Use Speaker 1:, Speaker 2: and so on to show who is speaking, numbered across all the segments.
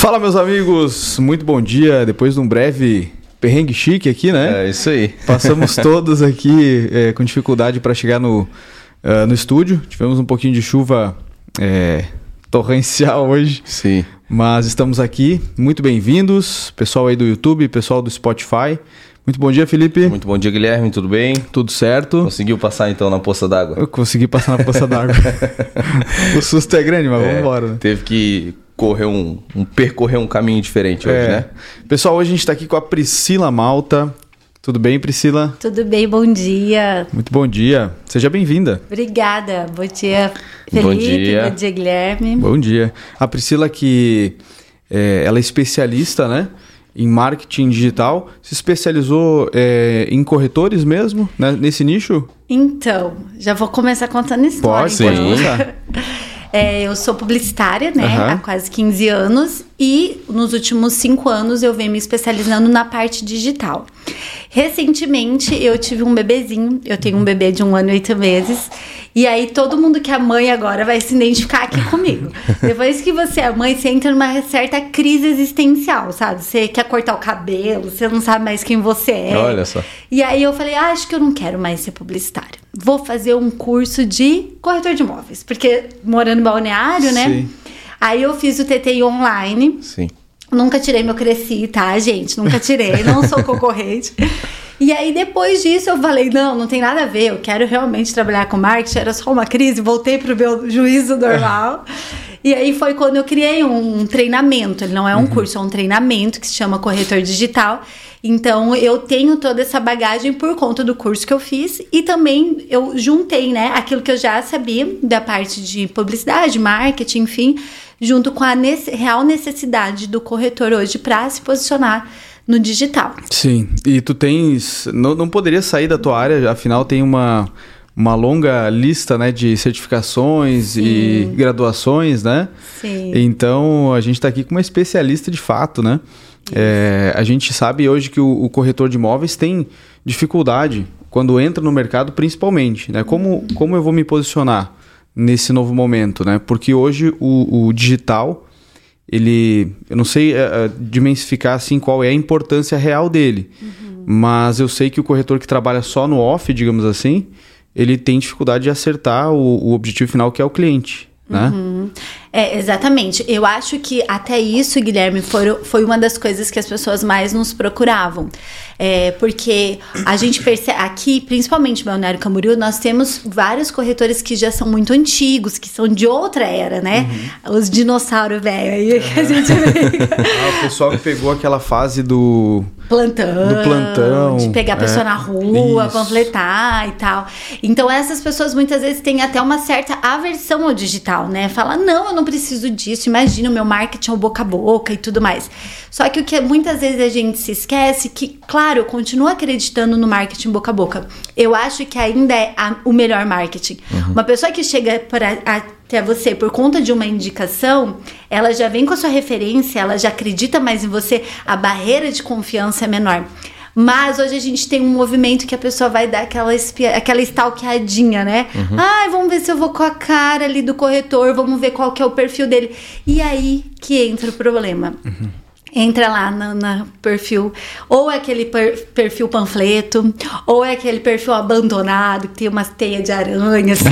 Speaker 1: Fala, meus amigos, muito bom dia. Depois de um breve perrengue chique aqui, né?
Speaker 2: É isso aí.
Speaker 1: Passamos todos aqui é, com dificuldade para chegar no, uh, no estúdio. Tivemos um pouquinho de chuva é, torrencial hoje.
Speaker 2: Sim.
Speaker 1: Mas estamos aqui, muito bem-vindos, pessoal aí do YouTube, pessoal do Spotify. Muito bom dia, Felipe.
Speaker 2: Muito bom dia, Guilherme. Tudo bem?
Speaker 1: Tudo certo.
Speaker 2: Conseguiu passar então na poça d'água?
Speaker 1: Eu consegui passar na poça d'água. o susto é grande, mas é, vamos embora. Né?
Speaker 2: Teve que correr um, um, percorrer um caminho diferente hoje, é. né?
Speaker 1: Pessoal, hoje a gente está aqui com a Priscila Malta. Tudo bem, Priscila?
Speaker 3: Tudo bem, bom dia.
Speaker 1: Muito bom dia. Seja bem-vinda.
Speaker 3: Obrigada. Bom dia, Felipe. Bom dia. Bom dia, Guilherme.
Speaker 1: Bom dia. A Priscila que é, ela é especialista, né? Em marketing digital, se especializou é, em corretores mesmo, né, nesse nicho?
Speaker 3: Então, já vou começar contando história.
Speaker 1: Pode, pode começar.
Speaker 3: É, eu sou publicitária, né? Uhum. Há quase 15 anos. E nos últimos cinco anos eu venho me especializando na parte digital. Recentemente eu tive um bebezinho, eu tenho um bebê de um ano e oito meses, e aí todo mundo que é mãe agora vai se identificar aqui comigo. Depois que você é mãe, você entra numa certa crise existencial, sabe? Você quer cortar o cabelo, você não sabe mais quem você é.
Speaker 2: Olha só.
Speaker 3: E aí eu falei, ah, acho que eu não quero mais ser publicitária. Vou fazer um curso de corretor de imóveis, porque morando no balneário, né? Sim. Aí eu fiz o TTI online.
Speaker 2: Sim.
Speaker 3: Nunca tirei meu cresci, tá, gente? Nunca tirei, não sou concorrente. E aí, depois disso, eu falei: não, não tem nada a ver, eu quero realmente trabalhar com marketing, era só uma crise, voltei pro meu juízo normal. e aí foi quando eu criei um treinamento. Ele não é um uhum. curso, é um treinamento que se chama Corretor Digital. Então, eu tenho toda essa bagagem por conta do curso que eu fiz e também eu juntei, né, aquilo que eu já sabia da parte de publicidade, marketing, enfim, junto com a real necessidade do corretor hoje para se posicionar no digital.
Speaker 1: Sim, e tu tens. Não, não poderia sair da tua área, afinal tem uma, uma longa lista né, de certificações Sim. e graduações, né?
Speaker 3: Sim.
Speaker 1: Então a gente está aqui com uma especialista de fato, né? É, a gente sabe hoje que o, o, corretor de imóveis tem dificuldade quando entra no mercado, principalmente, né? Como, como eu vou me posicionar? nesse novo momento, né? Porque hoje o, o digital, ele, eu não sei uh, dimensificar assim qual é a importância real dele, uhum. mas eu sei que o corretor que trabalha só no off, digamos assim, ele tem dificuldade de acertar o, o objetivo final que é o cliente, né?
Speaker 3: Uhum. É, exatamente. Eu acho que até isso, Guilherme, foi, foi uma das coisas que as pessoas mais nos procuravam. É, porque a gente percebe, aqui, principalmente Balneário Camboriú, nós temos vários corretores que já são muito antigos, que são de outra era, né? Uhum. Os dinossauros velho aí uhum. que a gente vê.
Speaker 1: ah, o pessoal que pegou aquela fase do
Speaker 3: plantão,
Speaker 1: do plantão,
Speaker 3: de pegar a pessoa é, na rua, isso. panfletar e tal. Então essas pessoas muitas vezes têm até uma certa aversão ao digital, né? Fala: "Não, eu não preciso disso. Imagina o meu marketing ao boca a boca e tudo mais". Só que o que muitas vezes a gente se esquece que, claro, eu continuo acreditando no marketing boca a boca. Eu acho que ainda é a, o melhor marketing. Uhum. Uma pessoa que chega para até você por conta de uma indicação, ela já vem com a sua referência, ela já acredita mais em você, a barreira de confiança é menor. Mas hoje a gente tem um movimento que a pessoa vai dar aquela, espia, aquela stalkeadinha, né? Uhum. Ai, vamos ver se eu vou com a cara ali do corretor, vamos ver qual que é o perfil dele. E aí que entra o problema. Uhum entra lá no, no, perfil, ou é aquele per, perfil panfleto, ou é aquele perfil abandonado, que tem umas teias de aranha, assim.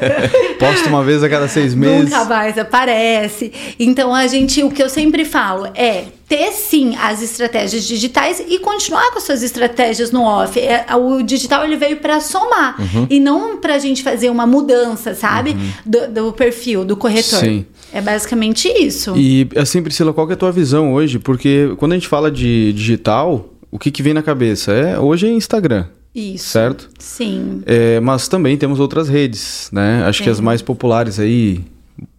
Speaker 1: Posta uma vez a cada seis meses.
Speaker 3: Nunca mais aparece. Então, a gente, o que eu sempre falo é ter sim as estratégias digitais e continuar com as suas estratégias no off. É, o digital ele veio para somar uhum. e não para a gente fazer uma mudança, sabe? Uhum. Do, do, perfil, do corretor.
Speaker 1: Sim.
Speaker 3: É basicamente isso.
Speaker 1: E assim, Priscila, qual é a tua visão hoje? Porque quando a gente fala de digital, o que, que vem na cabeça? É, hoje é Instagram.
Speaker 3: Isso.
Speaker 1: Certo?
Speaker 3: Sim.
Speaker 1: É, mas também temos outras redes, né? Acho que as mais populares aí,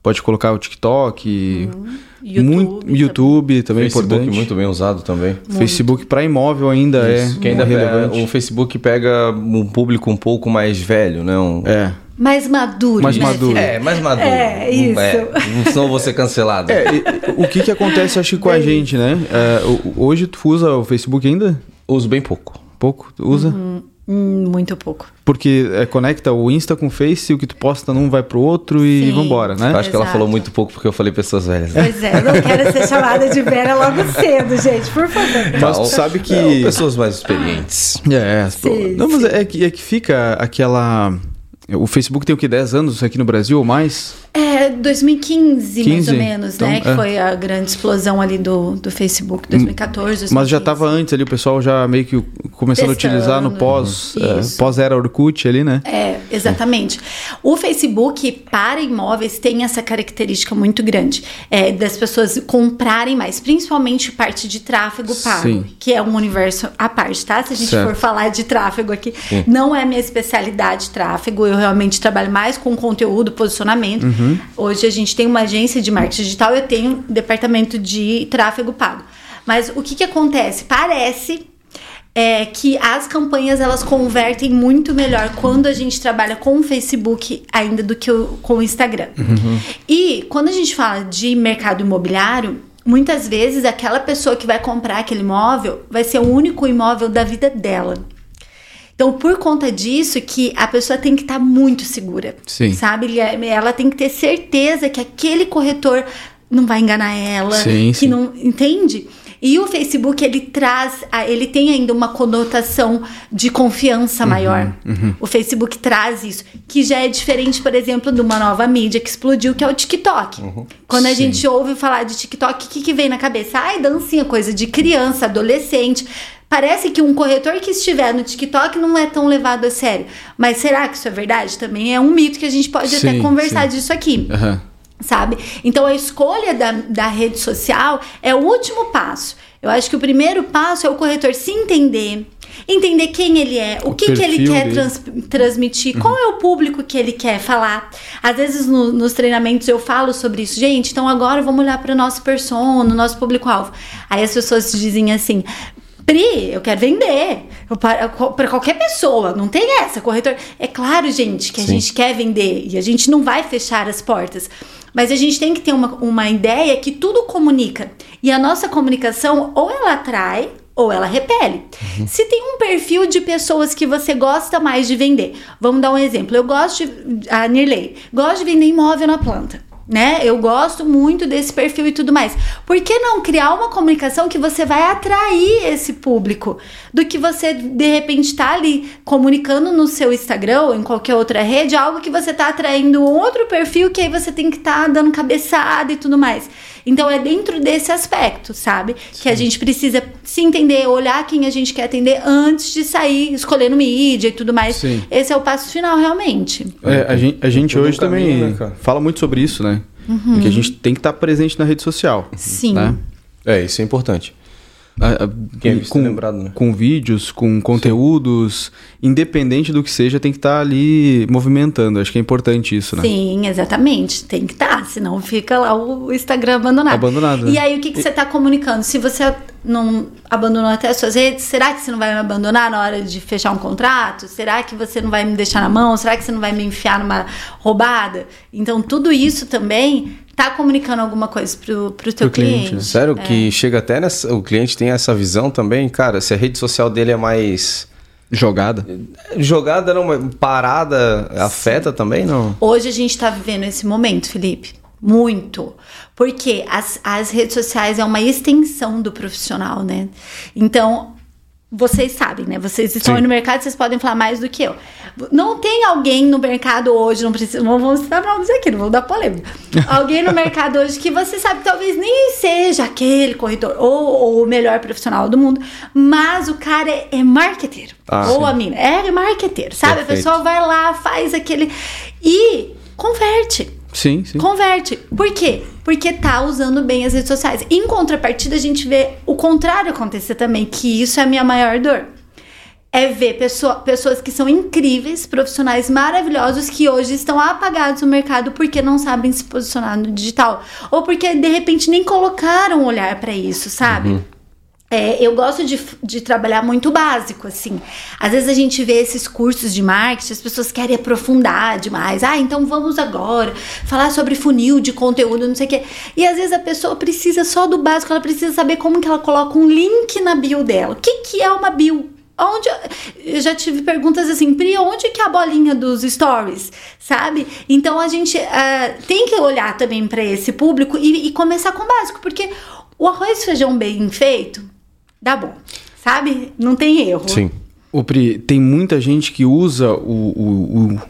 Speaker 1: pode colocar o TikTok. Uhum. YouTube, muito, YouTube também,
Speaker 2: Facebook
Speaker 1: importante.
Speaker 2: muito bem usado também.
Speaker 1: Muito. Facebook para imóvel ainda Isso.
Speaker 2: é que ainda relevante. É, o Facebook pega um público um pouco mais velho, né? Um...
Speaker 1: É.
Speaker 3: Mais maduro,
Speaker 1: mais
Speaker 3: né,
Speaker 1: maduro.
Speaker 2: É, mais maduro.
Speaker 3: É, isso. É,
Speaker 2: senão vou ser cancelado.
Speaker 1: É, o que que acontece, acho que com a gente, né? É, hoje tu usa o Facebook ainda?
Speaker 2: Uso bem pouco.
Speaker 1: Pouco? Tu usa? Uhum.
Speaker 3: Hum, muito pouco.
Speaker 1: Porque é, conecta o Insta com o Face, o que tu posta num vai pro outro e
Speaker 3: Sim.
Speaker 1: vambora, né?
Speaker 2: Eu acho que ela
Speaker 3: Exato.
Speaker 2: falou muito pouco porque eu falei pessoas velhas. Né?
Speaker 3: Pois é, eu não quero ser chamada de velha logo cedo, gente, por favor.
Speaker 1: Mas tu sabe que-
Speaker 2: Não, pessoas mais experientes.
Speaker 1: É, as-
Speaker 3: Sim,
Speaker 1: não, mas é que, é que fica aquela. O Facebook tem o que, 10 anos aqui no Brasil ou mais?
Speaker 3: É, 2015, mais
Speaker 1: 15,
Speaker 3: ou menos,
Speaker 1: então,
Speaker 3: né? Que
Speaker 1: é.
Speaker 3: foi a grande explosão ali do, do Facebook, 2014, 2015.
Speaker 1: Mas já estava antes ali, o pessoal já meio que começando a
Speaker 3: Testando.
Speaker 1: utilizar no pós, é,
Speaker 3: Isso.
Speaker 1: pós-era Orkut ali, né?
Speaker 3: É, exatamente. O Facebook para imóveis tem essa característica muito grande é, das pessoas comprarem mais, principalmente parte de tráfego pago,
Speaker 1: Sim.
Speaker 3: que é um universo à parte, tá? Se a gente
Speaker 1: Certo.
Speaker 3: for falar de tráfego aqui, não é minha especialidade tráfego, eu realmente trabalho mais com conteúdo, posicionamento.
Speaker 1: Uhum.
Speaker 3: Hoje a gente tem uma agência de marketing digital, eu tenho um departamento de tráfego pago. Mas o que que acontece? Parece é que as campanhas elas convertem muito melhor quando a gente trabalha com o Facebook ainda do que o- com o Instagram. E quando a gente fala de mercado imobiliário, muitas vezes aquela pessoa que vai comprar aquele imóvel vai ser o único imóvel da vida dela. Então, por conta disso, que a pessoa tem que estar muito segura.
Speaker 1: Sim.
Speaker 3: Sabe? Ela tem que ter certeza que aquele corretor não vai enganar ela.
Speaker 1: Sim,
Speaker 3: que
Speaker 1: sim.
Speaker 3: não. Entende? E o Facebook, ele traz, a- ele tem ainda uma conotação de
Speaker 1: Uhum,
Speaker 3: confiança maior. O Facebook traz isso, que já é diferente, por exemplo, de uma nova mídia que explodiu, que é o TikTok. Quando a
Speaker 1: Sim.
Speaker 3: gente ouve falar de TikTok, o que, que vem na cabeça? Ai, dancinha, coisa de criança, adolescente. Parece que um corretor que estiver no TikTok não é tão levado a sério. Mas será que isso é verdade? Também é um mito que a gente pode até
Speaker 1: Sim,
Speaker 3: conversar
Speaker 1: sim.
Speaker 3: disso aqui
Speaker 1: Aham.
Speaker 3: sabe? Então a escolha da, da rede social é o último passo. Eu acho que o primeiro passo é o corretor se entender, entender quem ele é, o,
Speaker 1: O
Speaker 3: que, que ele quer trans- transmitir, qual é o público que ele quer falar. Às vezes no- nos treinamentos eu falo sobre isso, gente. Então agora vamos olhar para o nosso persona, o nosso público-alvo. Aí as pessoas dizem assim. Pri, eu quero vender para qualquer pessoa, não tem essa, corretor. É claro, gente, que a
Speaker 2: Sim.
Speaker 3: gente quer vender e a gente não vai fechar as portas. Mas a gente tem que ter uma, uma ideia que tudo comunica. E a nossa comunicação, ou ela atrai, ou ela repele. Se tem um perfil de pessoas que você gosta mais de vender, vamos dar um exemplo. Eu gosto de. A Nirley, gosto de vender imóvel na planta. Né? Eu gosto muito desse perfil e tudo mais. Por que não criar uma comunicação que você vai atrair esse público? Do que você, de repente, tá ali comunicando no seu Instagram ou em qualquer outra rede, algo que você tá atraindo outro perfil que aí você tem que estar dando cabeçada e tudo mais. Então é dentro desse aspecto, sabe? Que a gente precisa se entender, olhar quem a gente quer atender antes de sair escolhendo mídia e tudo mais.
Speaker 1: Sim.
Speaker 3: Esse é o passo final, realmente.
Speaker 1: É, a gente, a gente
Speaker 2: um
Speaker 1: hoje também
Speaker 2: caminho, né, cara?
Speaker 1: fala muito sobre isso, né? Que a gente tem que estar presente na rede social.
Speaker 3: Sim.
Speaker 1: Né?
Speaker 2: É, isso é importante.
Speaker 1: A-
Speaker 2: é
Speaker 1: com,
Speaker 2: é lembrado, né?
Speaker 1: com vídeos, com conteúdos, independente do que seja, tem que estar ali movimentando. Acho que é importante isso, né?
Speaker 3: Sim, exatamente. Tem que estar, senão fica lá o Instagram abandonado.
Speaker 1: Abandonado, né?
Speaker 3: E aí, o que, que você está comunicando? Se você não abandonou até as suas redes, será que você não vai me abandonar na hora de fechar um contrato? Será que você não vai me deixar na mão? Será que você não vai me enfiar numa roubada? Então, tudo isso também tá comunicando alguma coisa pro, pro teu
Speaker 1: Pro cliente,
Speaker 3: cliente.
Speaker 1: né?
Speaker 2: Sério
Speaker 3: É.
Speaker 2: que chega até nessa. O cliente tem essa visão também, cara. Se a rede social dele é mais.
Speaker 1: Jogada.
Speaker 2: Jogada, não, mas parada, afeta também, não?
Speaker 3: Hoje a gente está vivendo esse momento, Felipe. Muito. Porque as, as redes sociais é uma extensão do profissional, né? Então, vocês sabem, né? Vocês estão
Speaker 1: Sim.
Speaker 3: no mercado, vocês podem falar mais do que eu. Não tem alguém no mercado hoje, não precisa, não vamos citar nomes aqui, não vamos dar polêmica. alguém no mercado hoje que você sabe que talvez nem seja aquele corretor ou, ou o melhor profissional do mundo, mas o cara é, é marqueteiro.
Speaker 2: Ah,
Speaker 3: ou
Speaker 2: sim.
Speaker 3: a mina é marqueteiro, sabe?
Speaker 2: Perfeito.
Speaker 3: A pessoa vai lá, faz aquele. E converte.
Speaker 1: Sim, sim.
Speaker 3: Converte. Por quê? Porque tá usando bem as redes sociais. Em contrapartida, a gente vê o contrário acontecer também, que isso é a minha maior dor. É ver pessoa- pessoas que são incríveis, profissionais maravilhosos, que hoje estão apagados no mercado porque não sabem se posicionar no digital. Ou porque, de repente, nem colocaram um olhar para isso, sabe? É, eu gosto de, de trabalhar muito básico, assim. Às vezes a gente vê esses cursos de marketing, as pessoas querem aprofundar demais. Ah, então vamos agora falar sobre funil de conteúdo, não sei o quê. E às vezes a pessoa precisa só do básico, ela precisa saber como que ela coloca um link na bio dela. O que, que é uma bio? onde eu já tive perguntas assim, Pri, onde que é a bolinha dos stories, sabe? Então a gente uh, tem que olhar também para esse público e, e começar com o básico, porque o arroz e feijão bem feito dá bom, sabe? Não tem erro.
Speaker 2: Sim.
Speaker 1: O Pri, tem muita gente que usa o, o, o,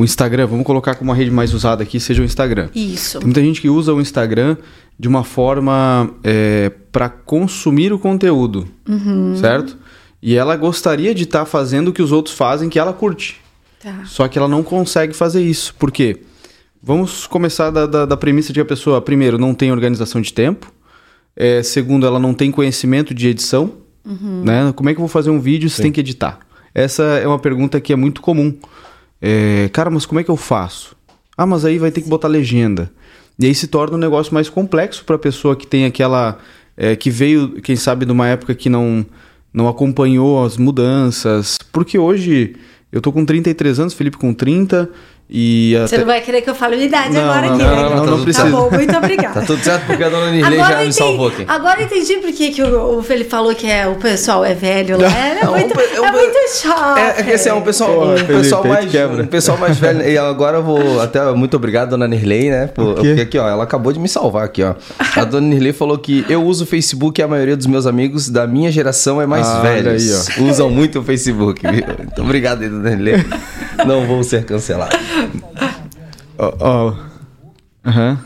Speaker 1: o Instagram, vamos colocar como a rede mais usada aqui, seja o Instagram.
Speaker 3: Isso.
Speaker 1: Tem muita gente que usa o Instagram de uma forma é, para consumir o conteúdo, certo? E ela gostaria de estar fazendo o que os outros fazem, que ela curte.
Speaker 3: Tá.
Speaker 1: Só que ela não consegue fazer isso. Por quê? Vamos começar da, da, da premissa de que a pessoa, primeiro, não tem organização de tempo. É, segundo, ela não tem conhecimento de edição. Né? Como é que eu vou fazer um vídeo se
Speaker 2: Sim.
Speaker 1: tem que editar? Essa é uma pergunta que é muito comum. É, cara, mas como é que eu faço? Ah, mas aí vai ter que botar legenda. E aí se torna um negócio mais complexo para a pessoa que tem aquela. é, que veio, quem sabe, numa época que não, não acompanhou as mudanças. Porque hoje eu tô com 33 anos, Felipe com 30. E
Speaker 3: Você
Speaker 1: até...
Speaker 3: não vai querer que eu fale a idade
Speaker 1: Não,
Speaker 3: agora
Speaker 1: não,
Speaker 3: aqui,
Speaker 2: não,
Speaker 3: né?
Speaker 2: não, não, não
Speaker 3: Tá
Speaker 2: precisa.
Speaker 3: bom, muito obrigada.
Speaker 2: Tá tudo certo porque a dona Nirley já me
Speaker 3: entendi,
Speaker 2: salvou aqui.
Speaker 3: agora eu entendi por que, que o, o Felipe falou que é, o pessoal é velho lá. É,
Speaker 2: Não,
Speaker 3: muito,
Speaker 2: pe-
Speaker 3: é
Speaker 2: o-
Speaker 3: muito chato.
Speaker 2: É, é que esse é um pessoal,
Speaker 1: Porra,
Speaker 2: um
Speaker 1: Felipe,
Speaker 2: pessoal mais,
Speaker 1: quebra.
Speaker 2: um pessoal mais velho. E agora eu vou até muito obrigado dona Nirley, né? Por, porque aqui, ó, ela acabou de me salvar aqui, ó. A dona Nirley falou que eu uso o Facebook e a maioria dos meus amigos da minha geração é mais
Speaker 1: Ah,
Speaker 2: velhos.
Speaker 1: aí,
Speaker 2: Usam muito o Facebook. Então, obrigado aí, dona Nirley. Não vou ser cancelado.
Speaker 1: Ó, ó. Aham.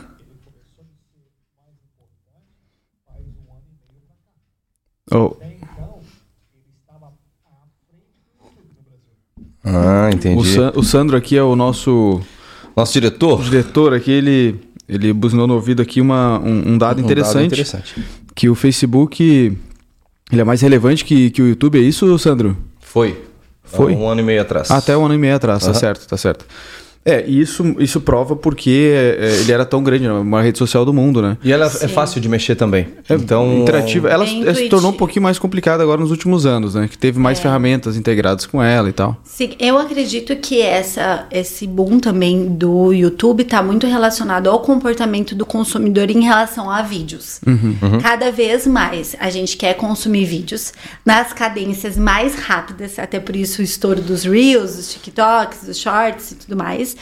Speaker 1: Ó,
Speaker 2: Ah, entendi.
Speaker 1: o, San- o Sandro aqui é o nosso
Speaker 2: Nosso diretor?
Speaker 1: diretor aqui, ele, ele buzinou no ouvido aqui uma, um, um dado
Speaker 2: Um
Speaker 1: interessante,
Speaker 2: dado interessante.
Speaker 1: que o Facebook ele é mais relevante que, que o YouTube, é isso, Sandro?
Speaker 2: Foi.
Speaker 1: Foi?
Speaker 2: Um ano e meio atrás.
Speaker 1: Até um ano e meio atrás, tá
Speaker 2: Aham.
Speaker 1: certo, tá certo. É, e isso, isso prova porque é, ele era tão grande, né? uma rede social do mundo, né?
Speaker 2: E ela é fácil de mexer também.
Speaker 1: É
Speaker 2: então,
Speaker 1: interativa. Ela ela se tornou um pouquinho mais complicada agora nos últimos anos, né? Que teve
Speaker 3: É.
Speaker 1: mais ferramentas integradas com ela e tal.
Speaker 3: Sim, eu acredito que essa, esse boom também do YouTube está muito relacionado ao comportamento do consumidor em relação a vídeos. Cada vez mais a gente quer consumir vídeos nas cadências mais rápidas, até por isso o estouro dos Reels, dos TikToks, dos Shorts e tudo mais.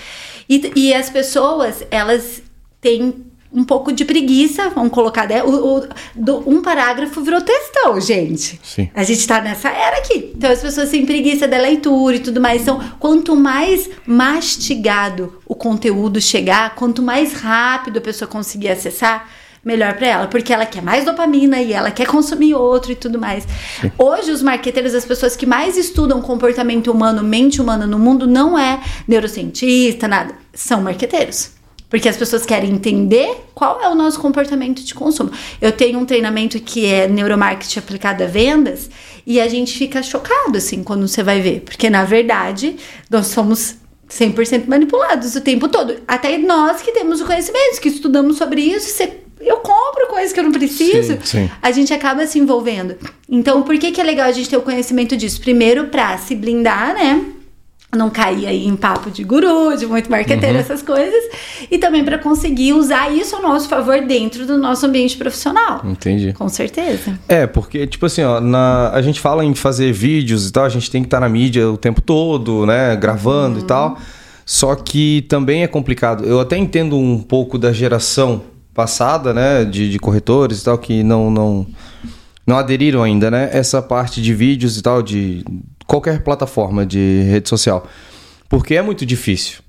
Speaker 3: E, e as pessoas, elas têm um pouco de preguiça, vamos colocar, né? O, o- do- um parágrafo virou textão, gente.
Speaker 2: Sim.
Speaker 3: A gente tá nessa era aqui. Então as pessoas têm preguiça da leitura e tudo mais. Então, quanto mais mastigado o conteúdo chegar, quanto mais rápido a pessoa conseguir acessar, melhor pra ela, porque ela quer mais dopamina e ela quer consumir outro e tudo mais. Hoje os marqueteiros, as pessoas que mais estudam comportamento humano, mente humana no mundo não é neurocientista, nada, são marqueteiros. Porque as pessoas querem entender qual é o nosso comportamento de consumo. Eu tenho um treinamento que é neuromarketing aplicado a vendas e a gente fica chocado, assim, quando você vai ver. Porque, na verdade, nós somos 100% manipulados o tempo todo. Até nós que temos o conhecimento, que estudamos sobre isso, você- eu compro coisas que eu não preciso,
Speaker 2: Sim, sim.
Speaker 3: a gente acaba se envolvendo. Então, por que, que é legal a gente ter o conhecimento disso? Primeiro, pra se blindar, né? Não cair aí em papo de guru, de muito marqueteiro, essas coisas. E também pra conseguir usar isso ao nosso favor dentro do nosso ambiente profissional.
Speaker 2: Entendi.
Speaker 3: Com certeza.
Speaker 2: É, porque, tipo assim, ó, na, a gente fala em fazer vídeos e tal, a gente tem que estar na mídia o tempo todo, né? Gravando e tal. Só que também é complicado. Eu até entendo um pouco da geração passada, né? De, de corretores e tal, que não, não, não aderiram ainda, né? Essa parte de vídeos e tal, de qualquer plataforma de rede social. Porque é muito difícil.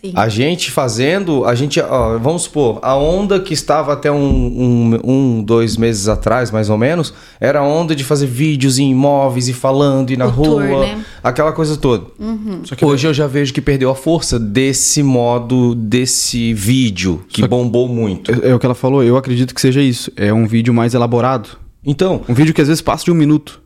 Speaker 3: Sim.
Speaker 2: A gente fazendo, a gente, ó, vamos supor, a onda que estava até um, um, um, dois meses atrás, mais ou menos, era a onda de fazer vídeos em imóveis e falando e na
Speaker 3: O
Speaker 2: rua,
Speaker 3: tour, né?
Speaker 2: aquela coisa toda. Só que hoje eu já vejo que perdeu a força desse modo, desse vídeo que bombou muito.
Speaker 1: É, é o que ela falou, eu acredito que seja isso. É um vídeo mais elaborado.
Speaker 2: Então,
Speaker 1: Um vídeo que às vezes passa de um minuto.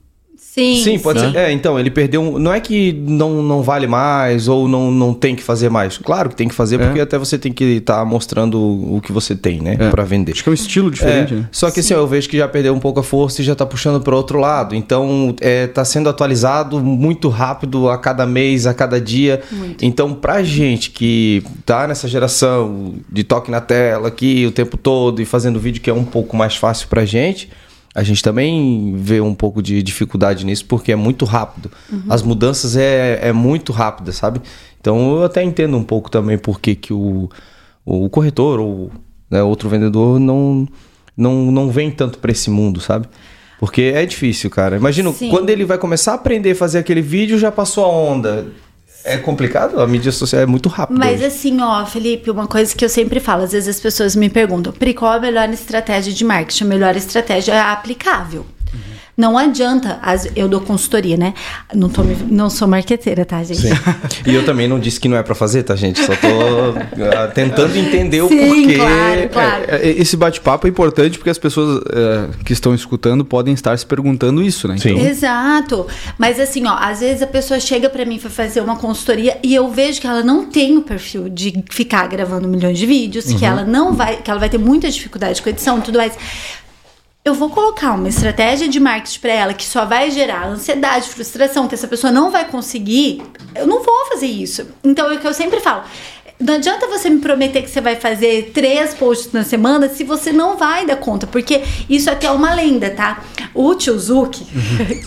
Speaker 3: Sim,
Speaker 2: Sim, pode ser. É, então, ele perdeu. um- Não é que não, não vale mais ou não, não tem que fazer mais. Claro que tem que fazer,
Speaker 1: É.
Speaker 2: porque até você tem que estar mostrando o que você tem, né?
Speaker 1: É.
Speaker 2: Pra vender.
Speaker 1: Acho que é um estilo diferente,
Speaker 2: É,
Speaker 1: né?
Speaker 2: Só que assim, ó, eu vejo que já perdeu um pouco a força e já tá puxando para outro lado. Então, é, tá sendo atualizado muito rápido a cada mês, a cada dia. Então, pra gente que tá nessa geração de toque na tela aqui o tempo todo e fazendo vídeo que é um pouco mais fácil pra gente, A gente também vê um pouco de dificuldade nisso porque é muito rápido. Uhum. As mudanças é, é muito rápida, sabe? Então eu até entendo um pouco também por que, que o, o corretor ou né, outro vendedor não, não, não vem tanto para esse mundo, sabe? Porque é difícil, cara. Imagina, quando ele vai começar a aprender a fazer aquele vídeo, já passou a onda. É complicado, a mídia social é muito rápida.
Speaker 3: Mas hoje. assim, ó, Felipe, uma coisa que eu sempre falo, às vezes as pessoas me perguntam, Pri, qual a melhor estratégia de marketing? A melhor estratégia é aplicável. Não adianta, eu dou consultoria, né? Não, tô, não sou marqueteira, tá, gente? Sim.
Speaker 2: E eu também não disse que não é para fazer, tá, gente? Só tô uh, tentando entender o Sim, porquê.
Speaker 3: Claro, claro. É,
Speaker 1: é, esse bate-papo é importante porque as pessoas é, que estão escutando podem estar se perguntando isso, né?
Speaker 3: Então... Sim. Exato. Mas assim, ó, às vezes a pessoa chega para mim para fazer uma consultoria e eu vejo que ela não tem o perfil de ficar gravando milhões de vídeos, uhum. que ela não vai, que ela vai ter muita dificuldade com edição e tudo mais eu vou colocar uma estratégia de marketing para ela que só vai gerar ansiedade, frustração, que essa pessoa não vai conseguir, eu não vou fazer isso. Então é o que eu sempre falo. Não adianta você me prometer que você vai fazer três posts na semana se você não vai dar conta, porque isso aqui é uma lenda, tá? O Tio Zuki,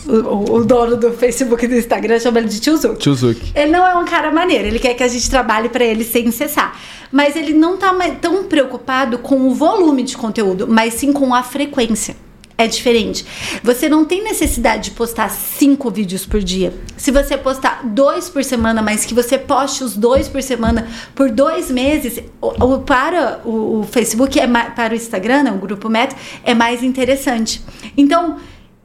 Speaker 3: uhum. o, o, dono do Facebook e do Instagram, chama ele de Tio Zuki.
Speaker 1: Tio Zuki.
Speaker 3: Ele não é um cara maneiro, ele quer que a gente trabalhe para ele sem cessar. Mas ele não tá tão preocupado com o volume de conteúdo, mas sim com a frequência é diferente. Você não tem necessidade de postar cinco vídeos por dia. Se você postar dois por semana, mas que você poste os dois por semana por dois meses, o, o para o, o, Facebook, é para o Instagram, né, o grupo Meta, é mais interessante. Então,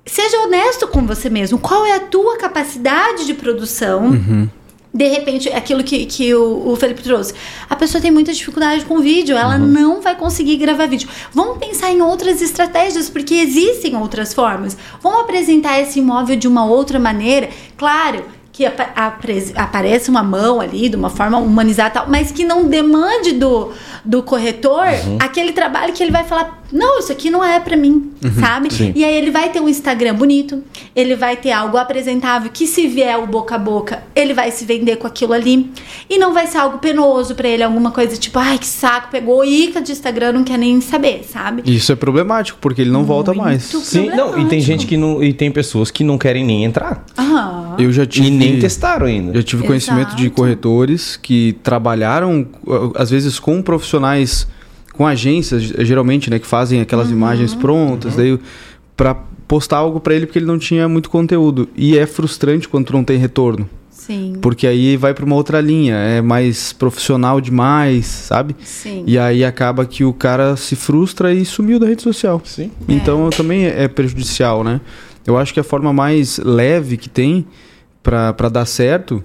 Speaker 3: seja honesto com você mesmo. Qual é a tua capacidade de produção? Uhum de repente, aquilo que, que o, o Felipe trouxe. A pessoa tem muita dificuldade com vídeo, ela uhum. não vai conseguir gravar vídeo. Vamos pensar em outras estratégias, porque existem outras formas. Vamos apresentar esse imóvel de uma outra maneira. Claro, que apareça uma mão ali de uma forma humanizada, tal, mas que não demande do, do corretor uhum. aquele trabalho que ele vai falar, não, isso aqui não é para mim, uhum, sabe? Sim. E aí ele vai ter um Instagram bonito, ele vai ter algo apresentável que se vier o boca a boca, ele vai se vender com aquilo ali e não vai ser algo penoso para ele, alguma coisa tipo, ai que saco, pegou ica de Instagram, não quer nem saber, sabe?
Speaker 1: Isso é problemático porque ele não Muito volta mais.
Speaker 2: Sim, não, e tem gente que não e tem pessoas que não querem nem entrar.
Speaker 3: Aham.
Speaker 1: Eu já tive
Speaker 2: nem testaram ainda.
Speaker 1: Eu tive conhecimento de corretores que trabalharam, às vezes, com profissionais, com agências, geralmente, né, que fazem aquelas uhum. imagens prontas, uhum. daí para postar algo para ele porque ele não tinha muito conteúdo. E é frustrante quando tu não tem retorno.
Speaker 3: Sim.
Speaker 1: Porque aí vai para uma outra linha, é mais profissional demais, sabe?
Speaker 3: Sim.
Speaker 1: E aí acaba que o cara se frustra e sumiu da rede social.
Speaker 2: Sim.
Speaker 1: Então é. também é prejudicial, né? Eu acho que a forma mais leve que tem para dar certo,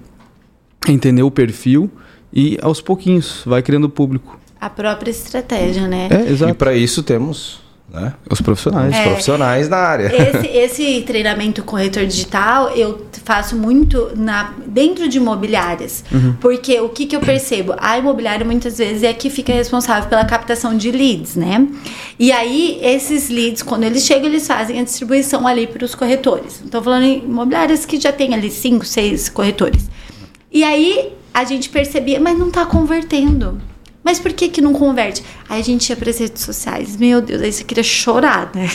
Speaker 1: entender o perfil e aos pouquinhos vai criando público.
Speaker 3: A própria estratégia, né?
Speaker 1: É, exato.
Speaker 2: E para isso temos né?
Speaker 1: Os profissionais.
Speaker 2: É, Os profissionais na área.
Speaker 3: Esse, esse, treinamento corretor digital eu faço muito na, dentro de imobiliárias. Uhum. Porque o que, que eu percebo? A imobiliária muitas vezes é que fica responsável pela captação de leads, né? E aí, esses leads, quando eles chegam, eles fazem a distribuição ali para os corretores. Estou falando em imobiliárias que já tem ali cinco, seis corretores. E aí, a gente percebia, mas não está convertendo. Mas por que que não converte? Aí a gente ia para as redes sociais. Meu Deus, aí você queria chorar, né?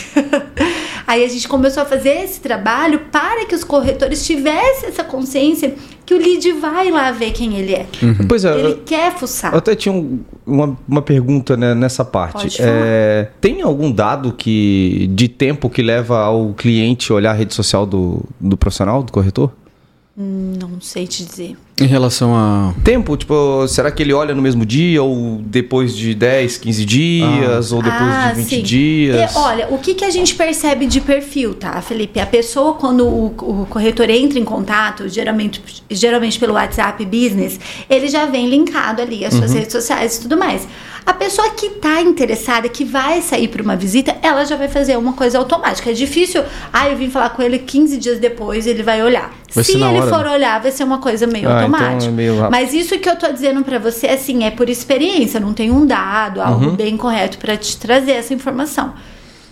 Speaker 3: aí a gente começou a fazer esse trabalho para que os corretores tivessem essa consciência que o lead vai lá ver quem ele é.
Speaker 2: Uhum. Pois é.
Speaker 3: Ele quer fuçar.
Speaker 2: Eu até tinha um, uma, uma pergunta né, nessa parte. É, tem algum dado que de tempo que leva ao cliente olhar a rede social do, do profissional, do corretor?
Speaker 3: Não sei te dizer.
Speaker 1: Em relação a.
Speaker 2: Tempo, tipo, será que ele olha no mesmo dia ou depois de 10, 15 dias ah. ou depois ah, de 20 sim. dias?
Speaker 3: E, olha, o que, que a gente percebe de perfil, tá, Felipe? A pessoa, quando o, o corretor entra em contato, geralmente, geralmente pelo WhatsApp Business, ele já vem linkado ali as suas uhum. redes sociais e tudo mais. A pessoa que está interessada, que vai sair para uma visita, ela já vai fazer uma coisa automática. É difícil, ah, eu vim falar com ele 15 dias depois, ele vai olhar. Vai Se ele hora. for olhar, vai ser uma coisa meio ah, automática. Então é Mas isso que eu tô dizendo para você, assim, é por experiência, não tem um dado, algo uhum. bem correto para te trazer essa informação.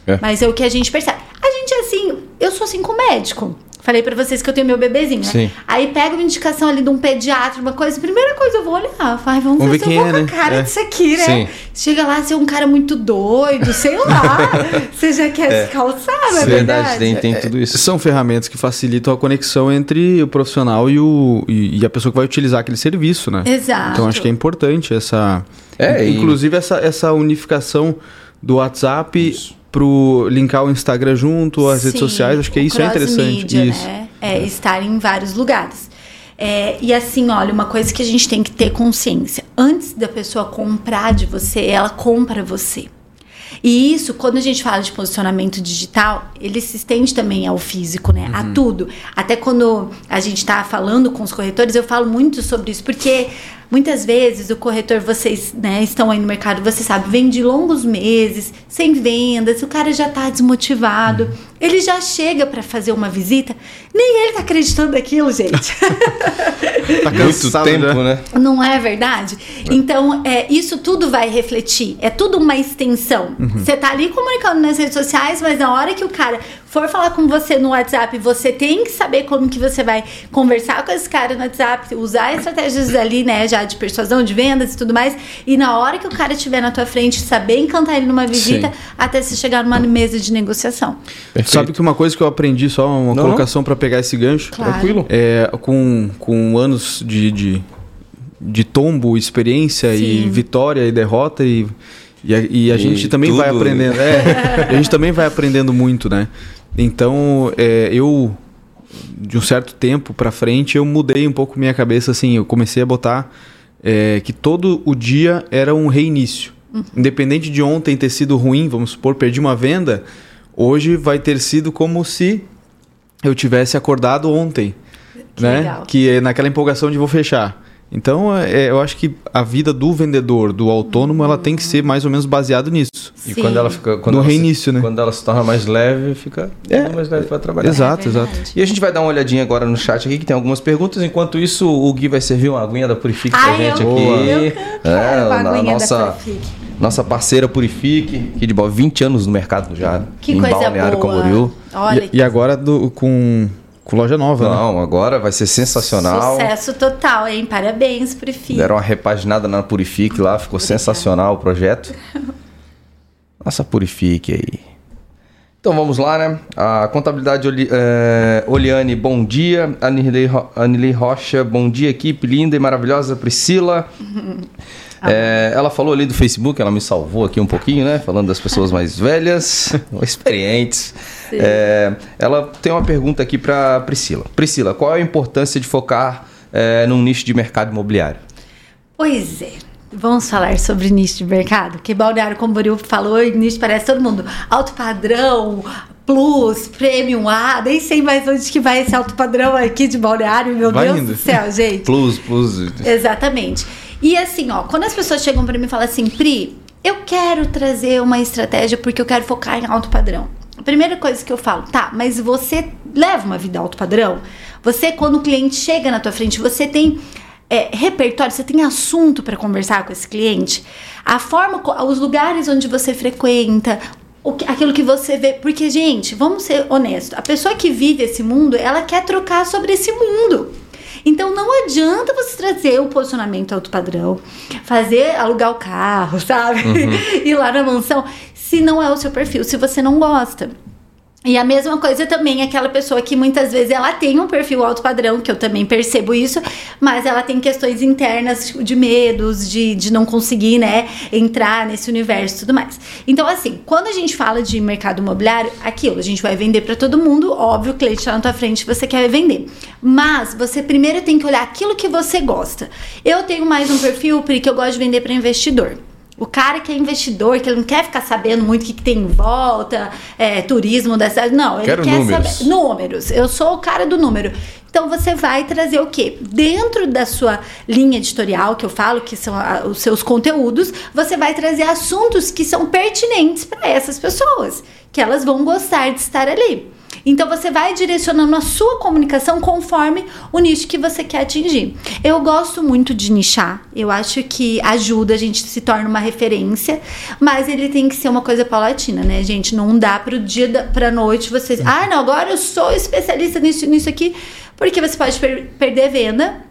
Speaker 3: É. Mas é o que a gente percebe. A gente, assim, eu sou assim com médico. Falei pra vocês que eu tenho meu bebezinho, né?
Speaker 2: Sim.
Speaker 3: Aí pega uma indicação ali de um pediatra, uma coisa, primeira coisa eu vou olhar, vai, vamos,
Speaker 1: Vamos
Speaker 3: ver se eu vou
Speaker 1: é,
Speaker 3: com a
Speaker 1: né?
Speaker 3: cara
Speaker 1: É.
Speaker 3: disso aqui, né?
Speaker 2: Sim.
Speaker 3: Chega lá, você é um cara muito doido, sei lá. você já quer se calçar, não é verdade?
Speaker 2: tem, tem tudo isso.
Speaker 1: São ferramentas que facilitam a conexão entre o profissional e, o, e, e a pessoa que vai utilizar aquele serviço, né?
Speaker 3: Exato.
Speaker 1: Então acho que é importante essa.
Speaker 2: É, e-
Speaker 1: inclusive essa, essa unificação do WhatsApp pro linkar o Instagram junto, as redes
Speaker 3: Sim,
Speaker 1: sociais, acho que isso é interessante.
Speaker 3: cross-mídia,
Speaker 1: Isso.
Speaker 3: Né? É, estar em vários lugares. É, e assim, olha, uma coisa que a gente tem que ter consciência. Antes da pessoa comprar de você, ela compra você. E isso, quando a gente fala de posicionamento digital, ele se estende também ao físico, né? A tudo. Até quando a gente tá falando com os corretores, eu falo muito sobre isso, porque muitas vezes o corretor, vocês né, estão aí no mercado, você sabe, vem de longos meses, sem vendas, o cara já tá desmotivado. Ele já chega para fazer uma visita, nem ele tá acreditando naquilo, gente.
Speaker 1: Tá
Speaker 2: Muito
Speaker 1: cansado
Speaker 2: tempo,
Speaker 1: já.
Speaker 2: né?
Speaker 3: Não é verdade? Então, é, isso tudo vai refletir. É tudo uma extensão. Você tá ali comunicando nas redes sociais, mas na hora que o cara for falar com você no WhatsApp, você tem que saber como que você vai conversar com esse cara no WhatsApp, usar estratégias ali, né, já de persuasão, de vendas e tudo mais. E na hora que o cara estiver na tua frente, saber encantar ele numa visita,
Speaker 2: Sim.
Speaker 3: até você chegar numa mesa de negociação.
Speaker 1: Sabe que uma coisa que eu aprendi, só uma
Speaker 2: Não,
Speaker 1: colocação para pegar esse gancho.
Speaker 3: Claro.
Speaker 2: Tranquilo?
Speaker 1: É, com, com anos de, de, de tombo, experiência e
Speaker 3: Sim.
Speaker 1: vitória e derrota e, e a, e a
Speaker 2: E
Speaker 1: gente também vai
Speaker 2: tudo.
Speaker 1: aprendendo. É, a gente também vai aprendendo muito, né? Então, é, eu de um certo tempo para frente eu mudei um pouco minha cabeça assim, eu comecei a botar é, que todo o dia era um reinício. Independente de ontem ter sido ruim, vamos supor, perdi uma venda, hoje vai ter sido como se eu tivesse acordado ontem,
Speaker 3: Que
Speaker 1: né?
Speaker 3: legal.
Speaker 1: Que é naquela empolgação de vou fechar. Então, é, eu acho que a vida do vendedor, do autônomo, ela tem que ser mais ou menos baseado nisso.
Speaker 2: E
Speaker 3: Sim.
Speaker 2: quando ela fica. Quando
Speaker 1: No
Speaker 2: ela se-
Speaker 1: reinício, né?
Speaker 2: Quando ela se torna mais leve, fica
Speaker 1: É.
Speaker 2: mais leve para trabalhar.
Speaker 1: Exato,
Speaker 3: É
Speaker 1: exato.
Speaker 2: E a gente vai dar uma olhadinha agora no chat aqui, que tem algumas perguntas. Enquanto isso, o Gui vai servir uma aguinha da Purifique pra
Speaker 3: Ai,
Speaker 2: gente
Speaker 3: eu,
Speaker 2: aqui.
Speaker 3: eu
Speaker 2: É, na
Speaker 3: aguinha
Speaker 2: nossa, nossa parceira Purifique, que de boa, 20 anos no mercado já.
Speaker 3: Que
Speaker 2: em
Speaker 3: coisa
Speaker 2: Balneário
Speaker 3: boa.
Speaker 2: Camboriú.
Speaker 3: Olha
Speaker 1: E, e agora do- com, com loja nova, né?
Speaker 2: Não, agora vai ser sensacional.
Speaker 3: Sucesso total, hein? Parabéns, Purifique.
Speaker 2: Deram uma repaginada na Purifique lá, ficou sensacional o projeto. Nossa Purifique aí. Então vamos lá, né? A contabilidade Oli, é, Oliane, bom dia. Anilei, Ro- Anilei Rocha, bom dia, equipe linda e maravilhosa. Priscila. É, ela falou ali do Facebook, ela me salvou aqui um pouquinho, né? Falando das pessoas mais velhas, ou experientes. É, ela tem uma pergunta aqui para Priscila. Priscila, qual é a importância de focar é, num nicho de mercado imobiliário?
Speaker 3: Pois é. Vamos falar sobre nicho de mercado? Que Balneário Camboriú falou e nicho parece todo mundo. Alto padrão, plus, premium A, nem sei mais onde que vai esse alto padrão aqui de Balneário, meu
Speaker 1: Vai
Speaker 3: Deus
Speaker 1: indo.
Speaker 3: do céu, gente.
Speaker 2: Plus, plus.
Speaker 3: Exatamente. E assim, ó, quando as pessoas chegam pra mim e falam assim, Pri, eu quero trazer uma estratégia porque eu quero focar em alto padrão. A primeira coisa que eu falo, tá, mas você leva uma vida alto padrão? Você, quando o cliente chega na tua frente, você tem é, repertório, você tem assunto para conversar com esse cliente? A forma, os lugares onde você frequenta, que- aquilo que você vê. Porque, gente, vamos ser honestos, a pessoa que vive esse mundo, ela quer trocar sobre esse mundo. Então não adianta você trazer o posicionamento alto padrão, fazer alugar o carro, sabe? Ir lá na mansão, se não é o seu perfil, se você não gosta. E a mesma coisa também aquela pessoa que muitas vezes ela tem um perfil alto padrão, que eu também percebo isso, mas ela tem questões internas de medos, de, de não conseguir, né, entrar nesse universo e tudo mais. Então, assim, quando a gente fala de mercado imobiliário, aquilo, a gente vai vender para todo mundo, óbvio, o cliente está na tua frente, você quer vender. Mas você primeiro tem que olhar aquilo que você gosta. Eu tenho mais um perfil, Pri, que eu gosto de vender para investidor. O cara que é investidor, que ele não quer ficar sabendo muito o que, que tem em volta, é, turismo da cidade. Não, ele
Speaker 2: Quero
Speaker 3: quer
Speaker 2: números.
Speaker 3: saber. Números. Eu sou o cara do número. Então você vai trazer o quê? Dentro da sua linha editorial, que eu falo, que são a- os seus conteúdos, você vai trazer assuntos que são pertinentes para essas pessoas, que elas vão gostar de estar ali. Então você vai direcionando a sua comunicação conforme o nicho que você quer atingir. Eu gosto muito de nichar. Eu acho que ajuda a gente se torna uma referência, mas ele tem que ser uma coisa paulatina, né, gente? Não dá pro dia da, pra noite você, ah, não, agora eu sou especialista nisso nisso aqui, porque você pode per perder venda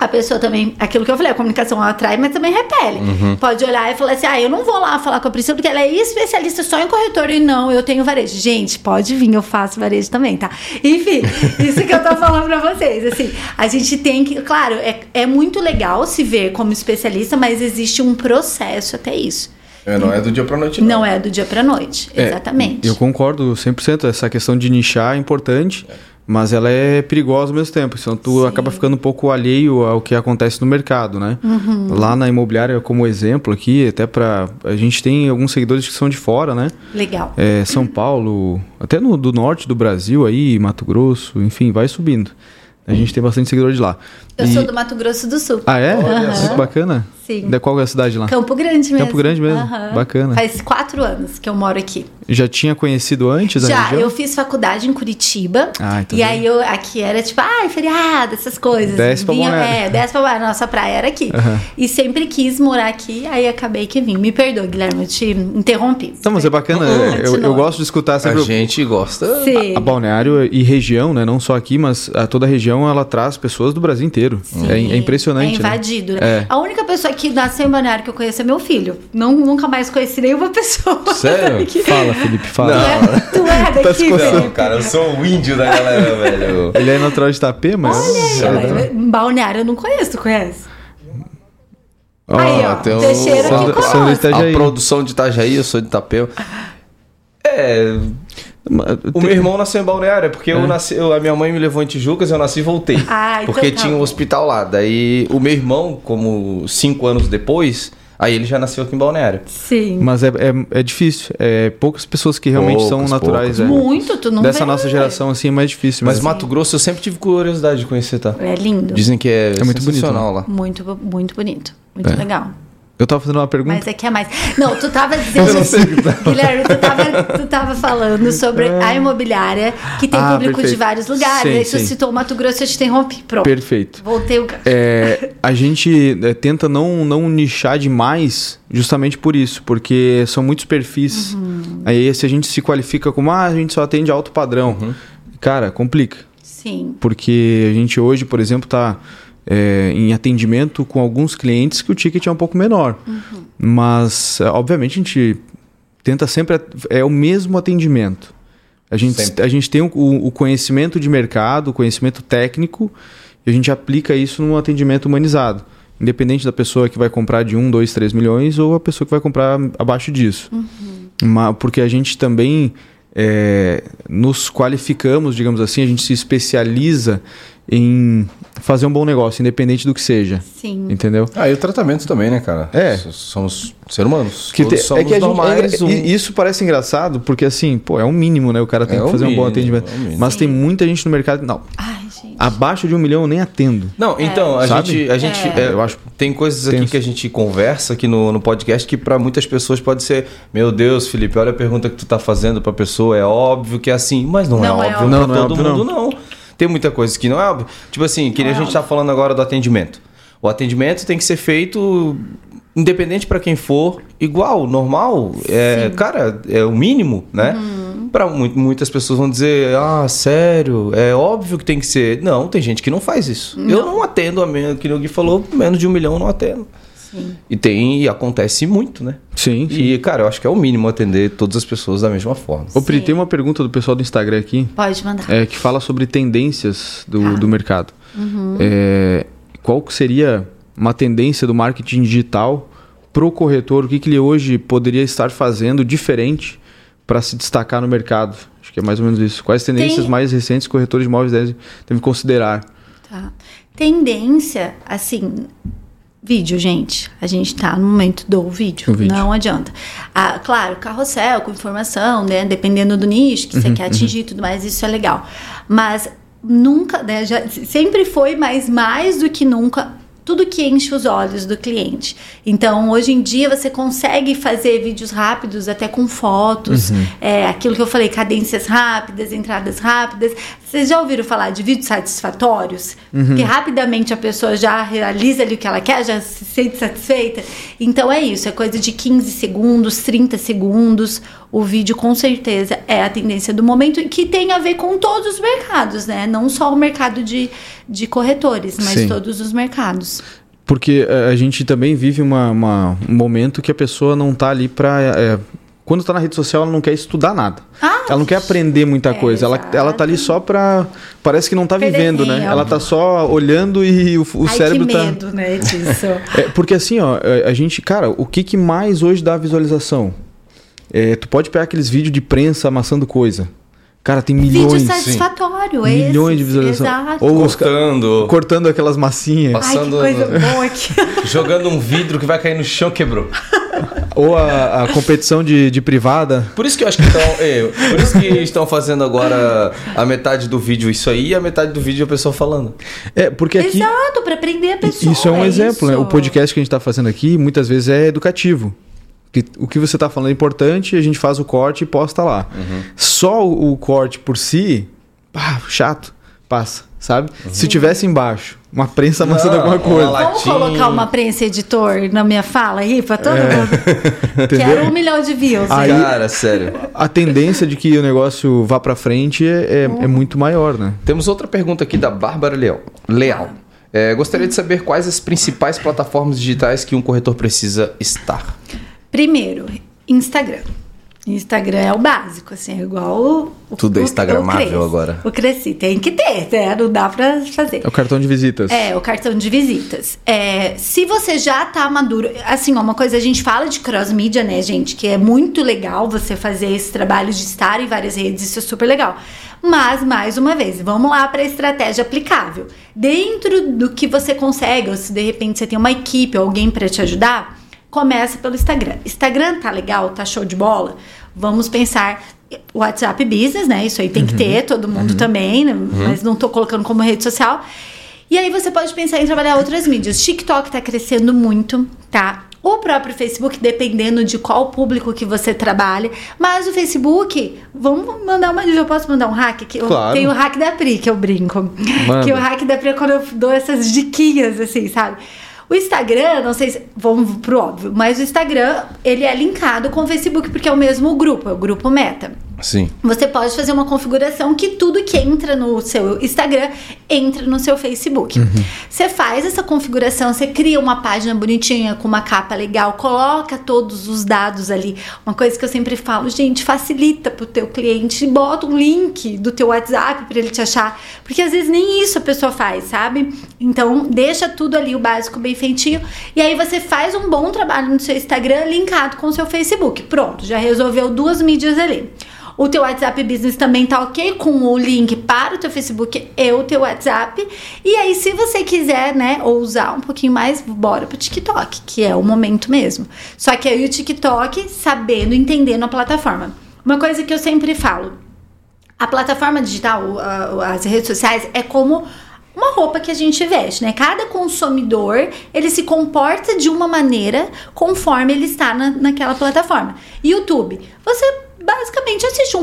Speaker 3: a pessoa também, aquilo que eu falei, a comunicação atrai, mas também repele.
Speaker 2: Uhum.
Speaker 3: Pode olhar e falar assim: ah, eu não vou lá falar com a Priscila porque ela é especialista só em corretor e não, eu tenho varejo. Gente, pode vir, eu faço varejo também, tá? Enfim, isso que eu tô falando pra vocês. Assim, a gente tem que. Claro, é, é muito legal se ver como especialista, mas existe um processo até isso.
Speaker 2: É, não é do dia pra noite, não.
Speaker 3: Não é do dia pra noite,
Speaker 1: É,
Speaker 3: exatamente.
Speaker 1: Eu concordo 100%. Essa questão de nichar é importante, mas ela é perigosa ao mesmo tempo. Senão tu
Speaker 3: Sim.
Speaker 1: acaba ficando um pouco alheio ao que acontece no mercado, né?
Speaker 3: Uhum.
Speaker 1: Lá na imobiliária, como exemplo aqui, até para A gente tem alguns seguidores que são de fora, né?
Speaker 3: Legal.
Speaker 1: É, São Paulo, até no do norte do Brasil aí, Mato Grosso, enfim, vai subindo. A gente tem bastante seguidor de lá.
Speaker 3: Eu
Speaker 1: E-
Speaker 3: sou do Mato Grosso do Sul.
Speaker 1: Ah, é? Que bacana.
Speaker 3: Sim.
Speaker 1: De qual é a cidade lá?
Speaker 3: Campo Grande mesmo.
Speaker 1: Campo Grande mesmo?
Speaker 3: Aham.
Speaker 1: Bacana.
Speaker 3: Faz quatro anos que eu moro aqui.
Speaker 1: Já tinha conhecido antes a
Speaker 3: Já,
Speaker 1: região?
Speaker 3: eu fiz faculdade em Curitiba.
Speaker 1: Ah, então
Speaker 3: e aí eu aqui era tipo, ai, feriado, essas coisas.
Speaker 1: Desce pra Balneário.
Speaker 3: É, desce pra Balneário. Nossa praia era aqui.
Speaker 1: Aham.
Speaker 3: E sempre quis morar aqui, aí acabei que vim. Me perdoa, Guilherme, eu te interrompi.
Speaker 1: Não, mas é bacana. eu, eu
Speaker 3: Continua.
Speaker 1: gosto de escutar
Speaker 2: A
Speaker 1: sempre. o-
Speaker 2: gente gosta.
Speaker 3: Sim.
Speaker 1: A Balneário e região, né? Não só aqui, mas a toda a região ela traz pessoas do Brasil inteiro. É, é impressionante.
Speaker 3: É
Speaker 1: né?
Speaker 3: invadido, né?
Speaker 1: É.
Speaker 3: A única pessoa que nasceu em Balneário que eu conheço é meu filho. Não, nunca mais conheci nenhuma pessoa.
Speaker 2: Sério?
Speaker 3: Que-
Speaker 1: Fala, Felipe,
Speaker 3: Tu
Speaker 1: fala.
Speaker 3: é, tu é
Speaker 1: Tá
Speaker 3: daqui,
Speaker 1: se coçando.
Speaker 3: Felipe.
Speaker 2: Não, cara, eu sou o índio da galera, velho.
Speaker 1: Ele é natural de Itapê, mas.
Speaker 3: Olha aí, mas Balneário eu não conheço, tu conhece?
Speaker 1: Ó,
Speaker 3: Aí, ó,
Speaker 2: tem o-
Speaker 3: Teixeira que
Speaker 1: Sandra-. Sandra Itajaí.
Speaker 2: A produção de Itajaí, eu sou de Itapeu. É. O meu irmão nasceu em Balneário, porque eu nasci, eu- a minha mãe me levou em Tijucas, eu nasci e voltei.
Speaker 3: Ah, então
Speaker 2: porque
Speaker 3: tá
Speaker 2: tinha um hospital lá. Daí o meu irmão, como cinco anos depois, aí ele já nasceu aqui em Balneário.
Speaker 3: Sim.
Speaker 1: Mas é, é, é difícil. É poucas pessoas que realmente são
Speaker 2: Poucas,
Speaker 1: naturais.
Speaker 2: poucas.
Speaker 1: é.
Speaker 3: Muito, tu não
Speaker 1: Dessa
Speaker 3: vê,
Speaker 1: nossa
Speaker 3: né?
Speaker 1: geração, assim, é mais difícil.
Speaker 2: Mas
Speaker 1: Mas,
Speaker 2: Mato Grosso eu sempre tive curiosidade de conhecer, tá?
Speaker 3: É lindo.
Speaker 2: Dizem que é,
Speaker 1: É muito bonito,
Speaker 2: sensacional lá.
Speaker 3: Muito, muito bonito. Muito
Speaker 1: É.
Speaker 3: legal.
Speaker 1: Eu tava fazendo uma pergunta.
Speaker 3: Mas é que é mais. Não, tu tava dizendo. Guilherme, tu tava, tu tava falando sobre a imobiliária que tem
Speaker 1: Ah,
Speaker 3: público de
Speaker 1: perfeito.
Speaker 3: vários lugares.
Speaker 1: Sim,
Speaker 3: Aí tu
Speaker 1: sim.
Speaker 3: citou o Mato Grosso, eu te interrompi. Pronto.
Speaker 1: Perfeito.
Speaker 3: Voltei o gancho.
Speaker 1: É, a gente é, tenta não, não nichar demais justamente por isso, porque são muitos perfis.
Speaker 3: Uhum.
Speaker 1: Aí se a gente se qualifica como, ah, a gente só atende alto padrão. Cara, complica.
Speaker 3: Sim.
Speaker 1: Porque a gente hoje, por exemplo, está em atendimento com alguns clientes que o ticket é um pouco menor.
Speaker 3: Uhum.
Speaker 1: Mas, é, obviamente, a gente tenta sempre. É o mesmo atendimento. A gente,
Speaker 2: Sempre.
Speaker 1: a gente tem o, o conhecimento de mercado, o conhecimento técnico, e a gente aplica isso num atendimento humanizado. Independente da pessoa que vai comprar de 1, 2, 3 milhões ou a pessoa que vai comprar abaixo disso. Ma- porque a gente também é, nos qualificamos, digamos assim, a gente se especializa em fazer um bom negócio, independente do que seja.
Speaker 3: Sim.
Speaker 1: Entendeu?
Speaker 2: Ah, e o tratamento também, né, cara?
Speaker 1: É.
Speaker 2: Somos seres humanos.
Speaker 1: Que te-
Speaker 2: somos
Speaker 1: é que a gente-
Speaker 2: normais.
Speaker 1: é-
Speaker 2: um-
Speaker 1: e- Isso parece engraçado, porque assim, pô, é um mínimo, né? O cara tem
Speaker 2: É
Speaker 1: que fazer um bom
Speaker 2: mínimo,
Speaker 1: atendimento.
Speaker 2: é um mínimo.
Speaker 1: Mas tem muita gente no mercado. Não,
Speaker 3: Ai, gente.
Speaker 1: abaixo de um milhão eu nem atendo.
Speaker 2: Não, então, a
Speaker 1: Sabe?
Speaker 2: gente, a gente
Speaker 3: É.
Speaker 2: é,
Speaker 1: Eu acho
Speaker 2: tem coisas aqui
Speaker 1: tenso.
Speaker 2: que a gente conversa aqui no, no podcast que para muitas pessoas pode ser, meu Deus, Felipe, olha a pergunta que tu tá fazendo pra pessoa, é óbvio que é assim, mas não,
Speaker 3: Não
Speaker 2: é,
Speaker 3: é
Speaker 2: óbvio
Speaker 3: óbvio.
Speaker 2: pra
Speaker 1: Não, não é
Speaker 2: todo
Speaker 1: óbvio,
Speaker 2: mundo não. Tem muita coisa que não é óbvio. Tipo assim, que nem a gente tá falando agora do atendimento. O atendimento tem que ser feito independente pra quem for, igual, normal, é, cara, é o mínimo, né? Pra mu- muitas pessoas vão dizer, ah, sério, é óbvio que tem que ser. Não, tem gente que não faz isso. Eu não atendo, a menos, que o Gui falou, menos de um milhão eu não atendo.
Speaker 3: Sim.
Speaker 2: E tem, e acontece muito, né?
Speaker 1: Sim, sim.
Speaker 2: E, cara, eu acho que é o mínimo atender todas as pessoas da mesma forma.
Speaker 1: Ô, Pri,
Speaker 3: Sim.
Speaker 1: tem uma pergunta do pessoal do Instagram aqui,
Speaker 3: Pode mandar.
Speaker 1: é, que fala sobre tendências do,
Speaker 3: Ah.
Speaker 1: do mercado.
Speaker 3: Uhum.
Speaker 1: É, qual que seria uma tendência do marketing digital pro corretor? O que, que ele hoje poderia estar fazendo diferente para se destacar no mercado? Acho que é mais ou menos isso. Quais tendências
Speaker 3: Tem-
Speaker 1: mais recentes corretores de imóveis devem considerar?
Speaker 3: Tá. Tendência, assim, vídeo, gente. A gente tá no momento do vídeo.
Speaker 1: Vídeo.
Speaker 3: Não adianta. Ah, claro, carrossel com informação, né? Dependendo do nicho que
Speaker 1: Uhum,
Speaker 3: você quer atingir e tudo mais, isso é legal. Mas nunca, né? Já, sempre foi, mas mais do que nunca. Tudo que enche os olhos do cliente. Então, hoje em dia, você consegue fazer vídeos rápidos, até com fotos, uhum. é, aquilo que eu falei, cadências rápidas, entradas rápidas. Vocês já ouviram falar de vídeos satisfatórios? Uhum. Que rapidamente a pessoa já realiza ali o que ela quer, já se sente satisfeita. Então, é isso, é coisa de 15 segundos, 30 segundos. O vídeo, com certeza, é a tendência do momento, que tem a ver com todos os mercados, né? Não só o mercado de, de corretores, mas Sim. todos os mercados.
Speaker 1: Porque eh, a gente também vive uma, uma, um momento que a pessoa não está ali para. É, eh, quando está na rede social, ela não quer estudar nada. Ah, ela não quer aprender muita é, coisa. Ela, ela tá ali só para Parece que não está vivendo, né? Ela tá só olhando e o, o
Speaker 3: Ai,
Speaker 1: cérebro
Speaker 3: que
Speaker 1: tá.
Speaker 3: medo, né, disso.
Speaker 1: é, porque assim, ó, eh, a gente. Cara, o que, que mais hoje dá visualização? É, tu pode pegar aqueles vídeos de prensa amassando coisa. Cara, tem milhões.
Speaker 3: Vídeo satisfatório,
Speaker 1: sim. Milhões de visualizações.
Speaker 3: Exato.
Speaker 1: Ou cortando. Cortando aquelas massinhas.
Speaker 3: Passando, Ai, que coisa boa aqui.
Speaker 2: Jogando um vidro que vai cair no chão, quebrou.
Speaker 1: Ou a, a competição de, de, privada.
Speaker 2: Por isso que eu acho que estão. É, por isso que estão fazendo agora a metade do vídeo isso aí e a metade do vídeo a pessoa falando.
Speaker 1: É, porque aqui.
Speaker 3: Exato, para aprender a pessoa.
Speaker 1: Isso é um é exemplo, isso. né? O podcast que a gente está fazendo aqui muitas vezes é educativo que o que você está falando é importante, a gente faz o corte e posta lá. Uhum. Só o, o, corte por si, pá, chato, passa, sabe? Uhum. Se tivesse embaixo uma prensa amassando alguma coisa.
Speaker 3: Vamos colocar uma prensa editor na minha fala aí para todo é. mundo. Quero um milhão de views.
Speaker 2: Aí, Cara, sério.
Speaker 1: A tendência de que o negócio vá para frente é, é, uhum. é, muito maior, né?
Speaker 2: Temos outra pergunta aqui da Bárbara Leal. Leal. É, gostaria de saber quais as principais plataformas digitais que um corretor precisa estar.
Speaker 3: Primeiro, Instagram. Instagram é o básico, assim, é igual o,
Speaker 2: o Tudo é Instagramável
Speaker 3: o
Speaker 2: agora.
Speaker 3: O Cresci tem que ter, né? Não dá pra fazer.
Speaker 1: É o cartão de visitas.
Speaker 3: É, o cartão de visitas. É, se você já tá maduro, assim, ó, uma coisa, a gente fala de cross media, né, gente, que é muito legal você fazer esse trabalho de estar em várias redes, isso é super legal. Mas, mais uma vez, vamos lá para a estratégia aplicável. Dentro do que você consegue, ou se de repente você tem uma equipe ou alguém para te ajudar, começa pelo Instagram. Instagram tá legal, tá show de bola? Vamos pensar WhatsApp Business, né? Isso aí tem uhum. que ter, todo mundo uhum. também, né? uhum. mas não tô colocando como rede social. E aí você pode pensar em trabalhar outras mídias. TikTok tá crescendo muito, tá? O próprio Facebook, dependendo de qual público que você trabalha. Mas o Facebook, vamos mandar uma. Eu posso mandar um hack? Que
Speaker 1: claro.
Speaker 3: Tem o hack da Pri, que eu brinco. Que o hack da Pri é quando eu dou essas diquinhas, assim, sabe? O Instagram, não sei se. Vamos pro óbvio, mas o Instagram, ele é linkado com o Facebook, porque é o mesmo grupo, é o grupo Meta.
Speaker 2: Sim.
Speaker 3: Você pode fazer uma configuração que tudo que entra no seu Instagram entra no seu Facebook. Uhum. Você faz essa configuração, você cria uma página bonitinha com uma capa legal, coloca todos os dados ali. Uma coisa que eu sempre falo, gente, facilita pro teu cliente, bota um link do teu WhatsApp para ele te achar, porque às vezes nem isso a pessoa faz, sabe? Então, deixa tudo ali o básico bem feitinho e aí você faz um bom trabalho no seu Instagram linkado com o seu Facebook. Pronto, já resolveu duas mídias ali. O teu WhatsApp Business também tá ok com o link para o teu Facebook e o teu WhatsApp. E aí, se você quiser, né, ousar um pouquinho mais, bora pro TikTok, que é o momento mesmo. Só que aí o TikTok sabendo, entendendo a plataforma. Uma coisa que eu sempre falo, a plataforma digital, as redes sociais, é como uma roupa que a gente veste, né? Cada consumidor ele se comporta de uma maneira conforme ele está na, naquela plataforma. YouTube, você basicamente assiste um,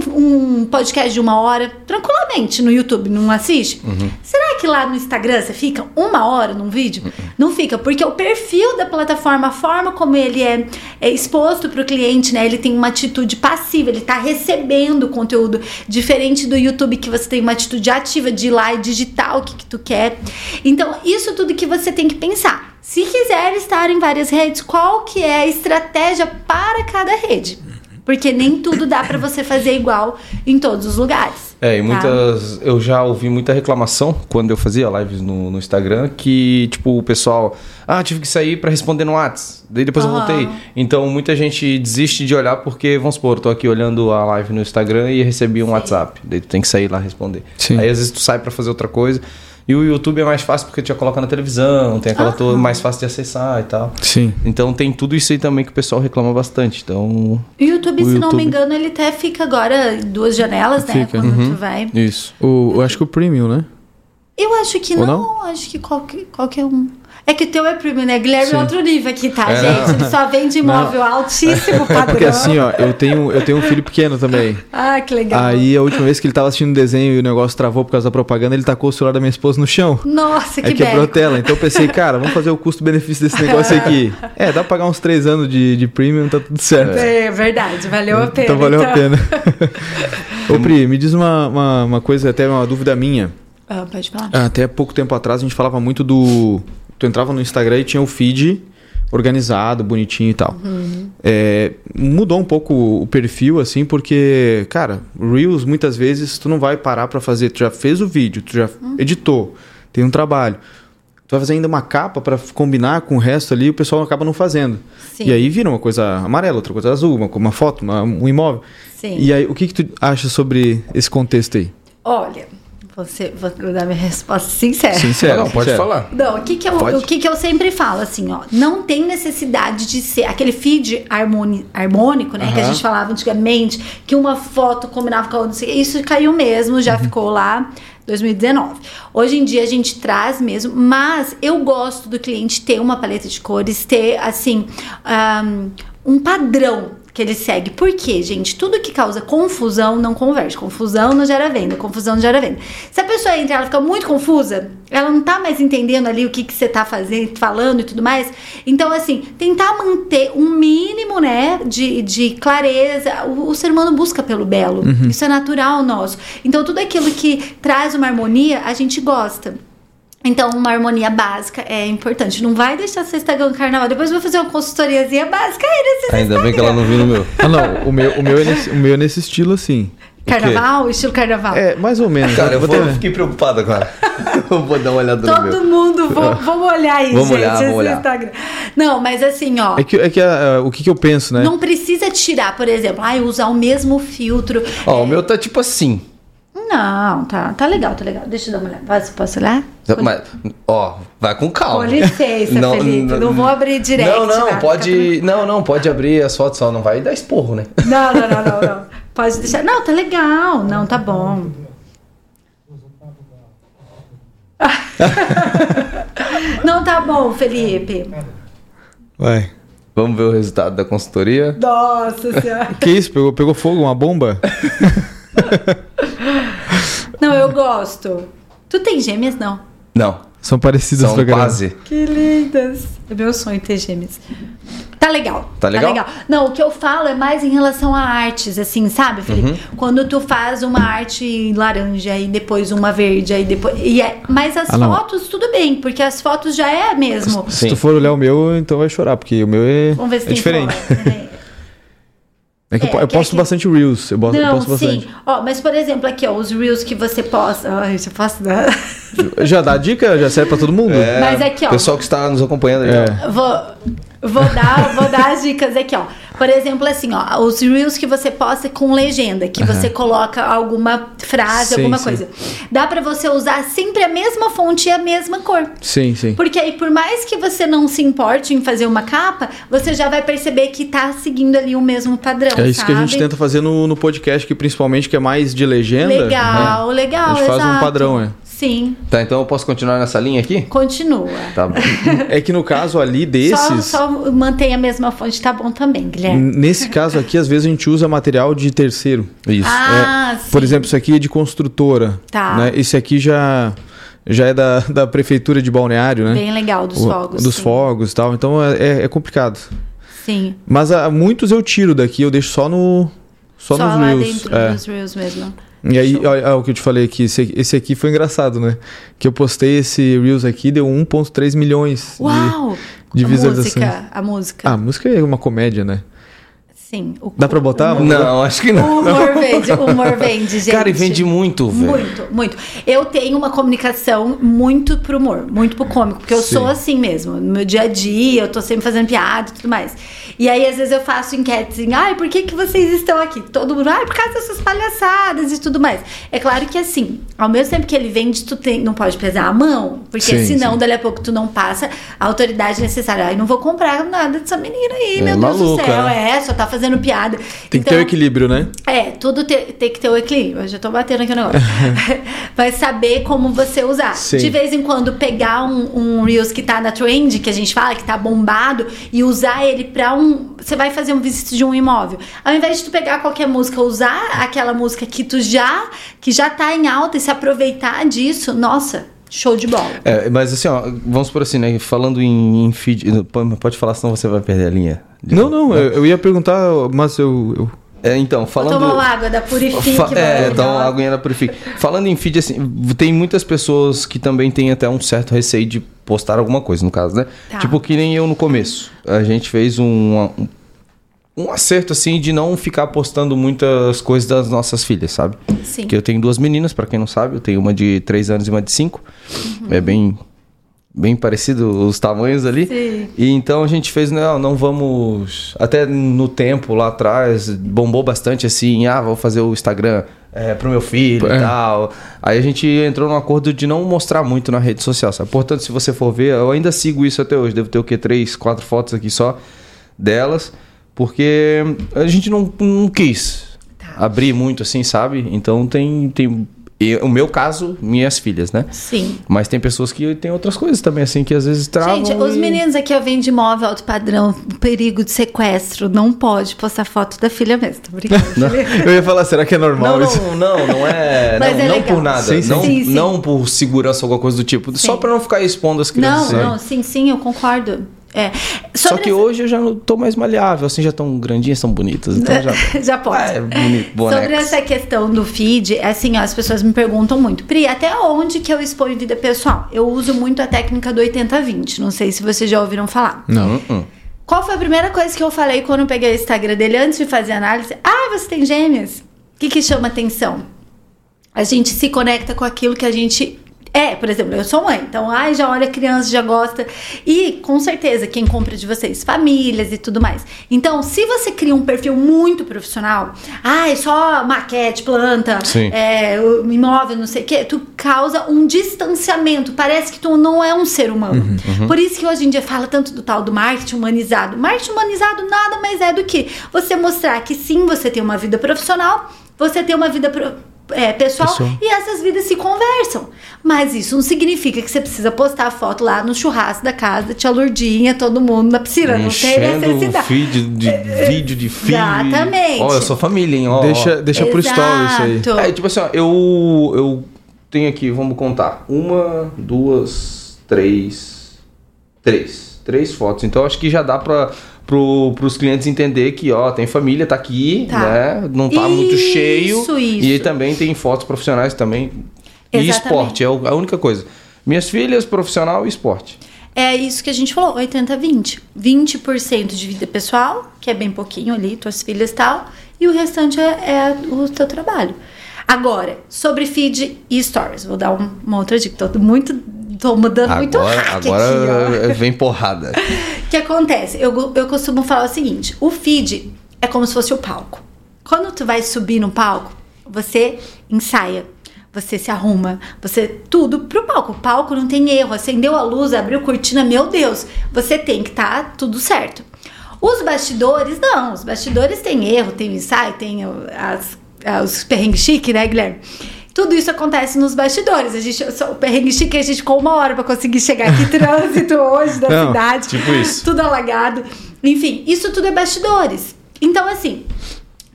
Speaker 3: um, podcast de uma hora tranquilamente no YouTube, não assiste? Uhum. Será que lá no Instagram você fica uma hora num vídeo? Uhum. Não fica, porque o perfil da plataforma, a forma como ele é, é exposto para o cliente, né? Ele tem uma atitude passiva, ele está recebendo conteúdo diferente do YouTube que você tem uma atitude ativa de ir lá e digitar o que, que tu quer. Então, isso tudo que você tem que pensar. Se quiser estar em várias redes, qual que é a estratégia para cada rede? Porque nem tudo dá para você fazer igual em todos os lugares.
Speaker 2: É, e muitas. Tá? Eu já ouvi muita reclamação quando eu fazia lives no, no Instagram que, tipo, o pessoal. Ah, tive que sair para responder no WhatsApp. Daí depois uhum. eu voltei. Então muita gente desiste de olhar porque, vamos supor, eu tô aqui olhando a live no Instagram e recebi um Sim. WhatsApp. Daí tu tem que sair lá responder. Sim. Aí às vezes tu sai para fazer outra coisa. E o YouTube é mais fácil porque tu já coloca na televisão, tem aquela toda mais fácil de acessar e tal.
Speaker 1: Sim.
Speaker 2: Então tem tudo isso aí também que o pessoal reclama bastante. Então.
Speaker 3: O YouTube, o se YouTube... não me engano, ele até fica agora duas janelas, né? Fica. Quando uhum. tu vai.
Speaker 1: Isso. O, eu acho que o Premium, né?
Speaker 3: Eu acho que não, não, acho que qualquer, qualquer um. É que o teu é premium, né? Guilherme
Speaker 1: Sim.
Speaker 3: é outro nível aqui, tá,
Speaker 2: É,
Speaker 3: gente? Ele só vende imóvel altíssimo padrão.
Speaker 1: É porque assim, ó, eu tenho, eu tenho um filho pequeno também.
Speaker 3: Ah, que legal.
Speaker 1: Aí a última vez que ele tava assistindo um desenho e o negócio travou por causa da propaganda, ele tacou o celular da minha esposa no chão.
Speaker 3: Nossa, que
Speaker 1: Aí quebrou a tela. Então eu pensei, cara, vamos fazer o custo-benefício desse negócio aqui. É, dá pra pagar uns três anos de, de premium, tá tudo certo.
Speaker 3: É verdade, valeu a pena.
Speaker 1: Então valeu a pena. Ô Pri, me diz uma, uma, uma coisa, até uma dúvida minha.
Speaker 3: Ah, pode falar.
Speaker 1: Até pouco tempo atrás a gente falava muito do. Tu entrava no Instagram e tinha o feed organizado, bonitinho e tal. É, mudou um pouco o perfil, assim, porque, cara, Reels muitas vezes tu não vai parar pra fazer. Tu já fez o vídeo, tu já editou, tem um trabalho. Tu vai fazer ainda uma capa pra combinar com o resto ali, o pessoal acaba não fazendo.
Speaker 3: Sim.
Speaker 1: E aí vira uma coisa amarela, outra coisa azul, uma, uma foto, uma- um imóvel.
Speaker 3: Sim.
Speaker 1: E aí, o que, que tu acha sobre esse contexto aí?
Speaker 3: Olha, você vou dar minha resposta sincera.
Speaker 1: Sincero.
Speaker 2: não, pode
Speaker 1: sincero.
Speaker 2: falar.
Speaker 3: Não, o que que, eu,
Speaker 2: Pode.
Speaker 3: o que que eu sempre falo, assim, ó, não tem necessidade de ser aquele feed harmoni- harmônico, né, que a gente falava antigamente, que uma foto combinava com a outra, isso caiu mesmo, já ficou lá 2019. Hoje em dia a gente traz mesmo, mas eu gosto do cliente ter uma paleta de cores, ter, assim, ahn, um padrão que ele segue. Por quê, gente? Tudo que causa confusão não converte. Confusão não gera venda, confusão não gera venda. Se a pessoa entra e ela fica muito confusa, ela não tá mais entendendo ali o que, que você tá fazendo, falando e tudo mais. Então, assim, tentar manter um mínimo, né, de, de clareza. O, o ser humano busca pelo belo. Isso é natural nosso. Então, tudo aquilo que traz uma harmonia, a gente gosta. Então, uma harmonia básica é importante. Não vai deixar você Instagram no carnaval. Depois eu vou fazer uma consultoriazinha básica aí nesse
Speaker 2: Ainda bem que ela não viu no meu.
Speaker 1: Ah, não, o meu, o meu, é, nesse, o meu é nesse estilo assim.
Speaker 3: Carnaval, estilo carnaval.
Speaker 1: É, mais ou menos.
Speaker 2: Cara, eu
Speaker 1: Vou ter-
Speaker 2: fiquei preocupado agora. eu vou dar uma olhada no
Speaker 3: Todo
Speaker 2: meu.
Speaker 3: mundo, vou- vamos olhar aí,
Speaker 2: Vamos
Speaker 3: gente,
Speaker 2: olhar,
Speaker 3: esse
Speaker 2: vamos olhar.
Speaker 3: Instagram. Não, mas assim, ó.
Speaker 1: É que, é que ah, o que, que eu penso, né?
Speaker 3: Não precisa tirar, por exemplo, ai, usar o mesmo filtro.
Speaker 2: Ó, o meu tá tipo assim.
Speaker 3: Não, tá, tá legal, tá legal. Deixa eu dar uma olhada. Posso, posso olhar?
Speaker 2: Mas, ó, vai com calma.
Speaker 3: Com licença, Felipe, não vou abrir direct,
Speaker 2: Não, não,
Speaker 3: né?
Speaker 2: pode. Não, não, pode abrir as fotos só, não vai dar esporro, né?
Speaker 3: Não, não, não, não, não. Pode deixar. Não, tá legal. Não, tá bom. Não tá bom, Felipe.
Speaker 1: Vai.
Speaker 2: Vamos ver o resultado da consultoria.
Speaker 3: Nossa senhora.
Speaker 1: Que isso? Pegou, pegou fogo? Uma bomba?
Speaker 3: Não, eu gosto. Tu tem gêmeas? Não.
Speaker 2: Não,
Speaker 1: São parecidas
Speaker 2: são quase.
Speaker 3: Que lindas. É meu sonho ter gêmeas. Tá legal.
Speaker 2: Tá legal?
Speaker 3: Não, o que eu falo é mais em relação a artes, assim, sabe, Felipe?
Speaker 2: Uhum.
Speaker 3: Quando tu faz uma arte laranja e depois uma verde, aí depois. E é... Mas as
Speaker 1: Ah,
Speaker 3: fotos, tudo bem, porque as fotos já é mesmo.
Speaker 1: Se
Speaker 2: Sim.
Speaker 1: tu for olhar o meu, então vai chorar, porque o meu é,
Speaker 3: Vamos ver se
Speaker 1: é
Speaker 3: tem
Speaker 1: diferente. É que eu,
Speaker 3: É,
Speaker 1: po- eu
Speaker 3: que
Speaker 1: posto
Speaker 3: aqui-
Speaker 1: bastante Reels. Eu, eu
Speaker 3: Não,
Speaker 1: posto
Speaker 3: sim.
Speaker 1: bastante.
Speaker 3: Ó, mas por exemplo, aqui, ó, os reels que você posta. Ai, você posta.
Speaker 1: Já dá dica? Já serve pra todo mundo?
Speaker 2: É,
Speaker 3: Mas aqui, ó.
Speaker 2: Pessoal que está nos acompanhando aí,
Speaker 1: É.
Speaker 3: Vou, vou, dar, vou dar as dicas aqui, ó. Por exemplo, assim, ó, os reels que você posta com legenda, que você coloca alguma frase,
Speaker 1: Sim,
Speaker 3: alguma
Speaker 1: sim.
Speaker 3: coisa. Dá pra você usar sempre a mesma fonte e a mesma cor.
Speaker 1: Sim, sim.
Speaker 3: Porque aí, por mais que você não se importe em fazer uma capa, você já vai perceber que tá seguindo ali o mesmo padrão.
Speaker 1: É isso que a gente
Speaker 3: sabe?
Speaker 1: tenta fazer no, no podcast, que principalmente que é mais de legenda.
Speaker 3: Legal,
Speaker 1: né?
Speaker 3: legal.
Speaker 1: A gente faz um
Speaker 3: exato.
Speaker 1: padrão, é.
Speaker 3: Sim,
Speaker 2: Tá, então eu posso continuar nessa linha aqui?
Speaker 3: continua.
Speaker 2: Tá bom.
Speaker 1: É que no caso ali
Speaker 3: Só,
Speaker 1: desses.
Speaker 3: só mantém a mesma fonte, tá bom também, Guilherme.
Speaker 1: Nesse caso aqui, às vezes a gente usa material de terceiro.
Speaker 2: Isso.
Speaker 3: Ah,
Speaker 1: É,
Speaker 3: sim.
Speaker 1: Por exemplo, isso aqui é de construtora.
Speaker 3: Tá.
Speaker 1: Né? Esse aqui já, já é da, da prefeitura de Balneário, né?
Speaker 3: Bem legal dos
Speaker 1: O-
Speaker 3: fogos.
Speaker 1: Dos
Speaker 3: sim.
Speaker 1: fogos e tal. Então é, é- é complicado.
Speaker 3: Sim.
Speaker 1: Mas ah, muitos eu tiro daqui, eu deixo só no. Só, nos
Speaker 3: lá
Speaker 1: Reels.
Speaker 3: dentro
Speaker 1: é.
Speaker 3: dos Reels mesmo.
Speaker 1: E aí, olha, o que eu te falei aqui. Esse, esse aqui foi engraçado, né? Que eu postei esse Reels aqui, deu 1,3 milhões de-
Speaker 3: Uau!
Speaker 1: de,
Speaker 3: a
Speaker 1: visualizações.
Speaker 3: música, a música.
Speaker 1: Ah, a música é uma comédia, né?
Speaker 3: Sim. O,
Speaker 1: Dá pra botar?
Speaker 3: O,
Speaker 2: Não, acho que
Speaker 3: o
Speaker 2: não.
Speaker 3: humor vende, o humor vende, gente.
Speaker 2: Cara, e vende muito, velho.
Speaker 3: Muito, muito. Eu tenho uma comunicação muito pro humor, muito pro cômico, porque eu
Speaker 1: Sim.
Speaker 3: sou assim mesmo. No meu dia a dia, eu tô sempre fazendo piada e tudo mais. E aí, às vezes, eu faço enquetes em, ai, por que, que vocês estão aqui? Todo mundo, ai, por causa dessas palhaçadas e tudo mais. É claro que assim, ao mesmo tempo que ele vende, tu tem, não pode pesar a mão, porque
Speaker 1: Sim,
Speaker 3: senão,
Speaker 1: sim.
Speaker 3: dali a pouco, tu não passa a autoridade necessária. Ai, não vou comprar nada dessa menina aí,
Speaker 2: É
Speaker 3: meu Deus do
Speaker 2: maluca,
Speaker 3: céu.
Speaker 2: né?
Speaker 3: É, só tá fazendo piada.
Speaker 1: Tem que ter o equilíbrio, né?
Speaker 3: É, tudo te- tem que ter o equilíbrio. Eu já tô batendo aqui o negócio. Vai saber como você usar.
Speaker 1: Sim.
Speaker 3: De vez em quando pegar um, um Reels que tá na trend, que a gente fala, que tá bombado, e usar ele pra um. Você vai fazer um visita de um imóvel. Ao invés de tu pegar qualquer música, usar aquela música que tu já. que já tá em alta e se aproveitar disso, nossa, show de bola.
Speaker 2: É, mas assim, ó, vamos por assim, né? Falando em, em feed. Pode falar, senão você vai perder a linha.
Speaker 1: Não, não, eu, eu ia perguntar, mas eu. eu-
Speaker 2: É, então, falando.
Speaker 3: tomar uma água da Purifique.
Speaker 2: Fa- é, dá uma aguinha na Purifique. Falando em feed, assim, tem muitas pessoas que também têm até um certo receio de postar alguma coisa, no caso, né?
Speaker 3: Tá.
Speaker 2: Tipo que nem eu no começo. A gente fez um, um, um acerto, assim, de não ficar postando muitas coisas das nossas filhas, sabe?
Speaker 3: Sim.
Speaker 2: Porque eu tenho duas meninas, pra quem não sabe, eu tenho uma de 3 anos e uma de 5.
Speaker 3: Uhum.
Speaker 2: É bem bem parecido os tamanhos ali.
Speaker 3: Sim.
Speaker 2: E então a gente fez, não, não vamos. Até no tempo lá atrás, bombou bastante assim, ah, vou fazer o Instagram é, pro meu filho
Speaker 1: É.
Speaker 2: e tal. Aí a gente entrou num acordo de não mostrar muito na rede social, sabe? Portanto, se você for ver, eu ainda sigo isso até hoje. Devo ter o quê? Três, quatro fotos aqui só delas. Porque a gente não, não quis
Speaker 3: Tá.
Speaker 2: abrir muito assim, sabe? Então tem. tem e o meu caso, minhas filhas, né?
Speaker 3: Sim.
Speaker 2: Mas tem pessoas que têm outras coisas também, assim, que às vezes travam.
Speaker 3: Gente, os
Speaker 2: e-
Speaker 3: meninos aqui, ó, vêm de imóvel alto padrão, perigo de sequestro. Não pode postar foto da filha mesmo. Tô brincando.
Speaker 1: Eu ia falar, será que é normal
Speaker 2: Não,
Speaker 1: isso?
Speaker 2: não, não, não é.
Speaker 3: Mas
Speaker 2: não,
Speaker 3: é
Speaker 2: não por nada.
Speaker 1: Sim, sim.
Speaker 2: Não,
Speaker 3: Sim, sim.
Speaker 2: não por segurança ou alguma coisa do tipo. Só
Speaker 3: Sim.
Speaker 2: pra não ficar expondo as crianças.
Speaker 3: Não,
Speaker 2: sabe?
Speaker 3: não, sim, sim, eu concordo. É.
Speaker 2: Só que
Speaker 3: essa-
Speaker 2: hoje eu já não tô mais maleável, assim, já tão grandinhas, tão bonitas. Então já.
Speaker 3: Já pode.
Speaker 2: É, bonito.
Speaker 3: Sobre essa questão do feed, assim, ó, as pessoas me perguntam muito, Pri, até onde que eu exponho vida pessoal? Eu uso muito a técnica do 80-20, não sei se vocês já ouviram falar.
Speaker 1: Não.
Speaker 2: Hum,
Speaker 3: Qual foi a primeira coisa que eu falei quando eu peguei o Instagram dele antes de fazer a análise? Ah, você tem gêmeas? O que, que chama atenção? A gente se conecta com aquilo que a gente é. Por exemplo, eu sou mãe, então, ai, já olha criança, já gosta. E, com certeza, quem compra de vocês? Famílias e tudo mais. Então, se você cria um perfil muito profissional, ai, só maquete, planta, é, imóvel, não sei o quê, tu causa um distanciamento. Parece que tu não é um ser humano. Por isso que hoje em dia fala tanto do tal do marketing humanizado. Marketing humanizado nada mais é do que você mostrar que sim, você tem uma vida profissional, você tem uma vida pro- é, pessoal,
Speaker 1: Pessoal.
Speaker 3: e essas vidas se conversam. Mas isso não significa que você precisa postar a foto lá no churrasco da casa, tia Lurdinha, todo mundo na piscina. Não tem
Speaker 2: Enchendo o
Speaker 3: necessidade.
Speaker 2: feed de vídeo de filho.
Speaker 3: Exatamente.
Speaker 2: Ó, eu sou família, hein? Ó,
Speaker 1: Deixa, deixa pro story isso aí.
Speaker 3: Exato.
Speaker 2: É, tipo assim, ó, eu, eu tenho aqui, vamos contar. Uma, duas, três. Três. Três fotos. Então acho que já dá pra, pro, pros clientes entender que, ó, tem família, tá aqui,
Speaker 3: Tá.
Speaker 2: né? Não tá muito
Speaker 3: Isso,
Speaker 2: cheio.
Speaker 3: isso.
Speaker 2: E também tem fotos profissionais também. E
Speaker 3: Exatamente.
Speaker 2: esporte, é a única coisa. Minhas filhas, profissional e esporte.
Speaker 3: É isso que a gente falou, 80-20. 20% de vida pessoal, que é bem pouquinho ali, tuas filhas e tal, e o restante é, é o teu trabalho. Agora, sobre feed e stories, vou dar um- uma outra dica. Tô muito. Tô mudando muito
Speaker 2: Agora,
Speaker 3: hack
Speaker 2: agora
Speaker 3: aqui,
Speaker 2: vem porrada.
Speaker 3: O que acontece? Eu, eu costumo falar o seguinte: o feed é como se fosse o palco. Quando tu vai subir no palco, você ensaia, você se arruma, você tudo pro palco. O palco não tem erro. Acendeu a luz, abriu a cortina, meu Deus, você tem que estar tudo certo. Os bastidores, não. Os bastidores têm erro, tem o ensaio, tem o- as, ah, os perrengues chique, né, Guilherme? Tudo isso acontece nos bastidores. A gente, o perrengue chique, a gente ficou uma hora pra conseguir chegar aqui. Trânsito hoje da
Speaker 1: Não,
Speaker 3: cidade.
Speaker 2: tipo isso.
Speaker 3: Tudo alagado. Enfim, isso tudo é bastidores. Então, assim,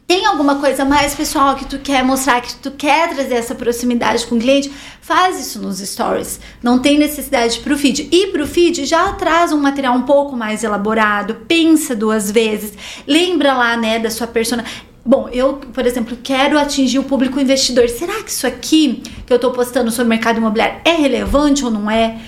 Speaker 3: tem alguma coisa mais pessoal que tu quer mostrar, que tu quer trazer essa proximidade com o cliente, faz isso nos stories. Não tem necessidade pro feed. E pro feed já traz um material um pouco mais elaborado, pensa duas vezes, lembra lá, né, da sua persona. Bom, eu, por exemplo, quero atingir o público investidor. Será que isso aqui que eu tô postando sobre o mercado imobiliário é relevante ou não é?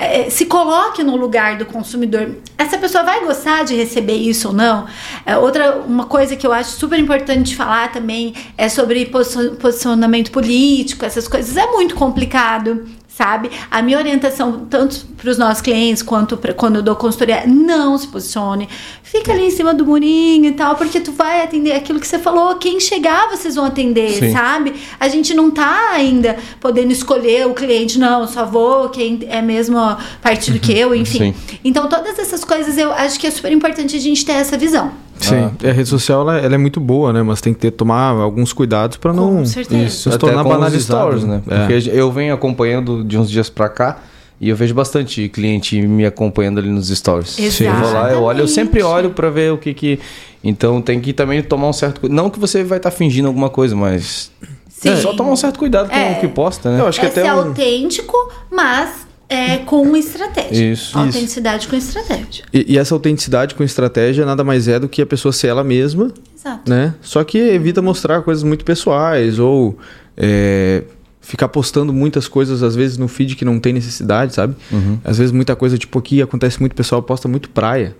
Speaker 3: É, se coloque no lugar do consumidor. Essa pessoa vai gostar de receber isso ou não? É, outra uma coisa que eu acho super importante falar também é sobre posi- posicionamento político, essas coisas é muito complicado. Sabe? A minha orientação, tanto para os nossos clientes quanto pra, quando eu dou consultoria, não se posicione. Fica ali em cima do murinho e tal, porque tu vai atender aquilo que você falou. Quem chegar, vocês vão atender,
Speaker 2: Sim.
Speaker 3: sabe? A gente não tá ainda podendo escolher o cliente, não, só vou quem é mesmo a partir do que eu, enfim.
Speaker 2: Sim.
Speaker 3: Então, todas essas coisas eu acho que é super importante a gente ter essa visão.
Speaker 1: Sim,
Speaker 2: Ah.
Speaker 1: a rede social ela, ela é muito boa, né? Mas tem que ter, tomar alguns cuidados para não isso, se tornar banalizado.
Speaker 2: stories, né?
Speaker 1: É.
Speaker 2: Porque eu venho acompanhando de uns dias pra cá e eu vejo bastante cliente me acompanhando ali nos stories.
Speaker 3: Sim.
Speaker 2: Eu vou lá, eu olho, eu sempre
Speaker 3: Exatamente.
Speaker 2: olho pra ver o que que... Então tem que também tomar um certo... Não que você vai estar fingindo alguma coisa, mas...
Speaker 3: Sim.
Speaker 2: É, só tomar um certo cuidado com
Speaker 3: É.
Speaker 2: o que posta, né?
Speaker 1: Eu acho que
Speaker 3: é
Speaker 1: até
Speaker 3: ser
Speaker 1: um-
Speaker 3: autêntico, mas é, com estratégia.
Speaker 2: Isso.
Speaker 3: Autenticidade com estratégia.
Speaker 1: E, e essa autenticidade com estratégia nada mais é do que a pessoa ser ela mesma,
Speaker 3: Exato.
Speaker 1: né? Só que evita mostrar coisas muito pessoais ou é, ficar postando muitas coisas, às vezes, no feed que não tem necessidade, sabe? Às vezes muita coisa, tipo aqui, acontece muito, o pessoal posta muito praia.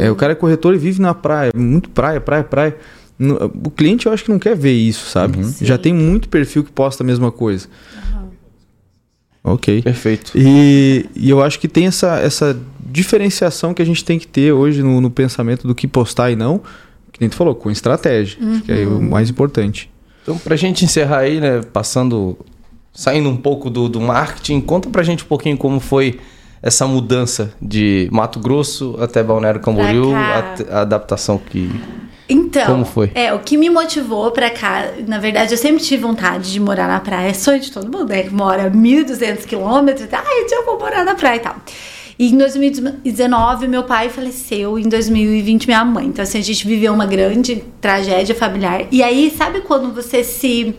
Speaker 1: É, o cara é corretor e vive na praia, muito praia, praia, praia. O cliente eu acho que não quer ver isso, sabe? Já
Speaker 3: Sim.
Speaker 1: tem muito perfil que posta a mesma coisa. Ok.
Speaker 2: Perfeito.
Speaker 1: E, e eu acho que tem essa, essa diferenciação que a gente tem que ter hoje no, no pensamento do que postar e não, que nem tu falou, com estratégia, acho que é o mais importante.
Speaker 2: Então, pra gente encerrar aí, né, passando, saindo um pouco do, do marketing, conta pra gente um pouquinho como foi essa mudança de Mato Grosso até Balneário Camboriú, até a adaptação que...
Speaker 3: Então,
Speaker 2: Como foi?
Speaker 3: É, o que me motivou pra cá, na verdade, eu sempre tive vontade de morar na praia. Sonho de todo mundo, né? Que mora 1.200 quilômetros. Ah, um dia eu vou morar na praia e tal. E em 2019, meu pai faleceu. Em 2020, minha mãe. Então, assim, a gente viveu uma grande tragédia familiar. E aí, sabe quando você se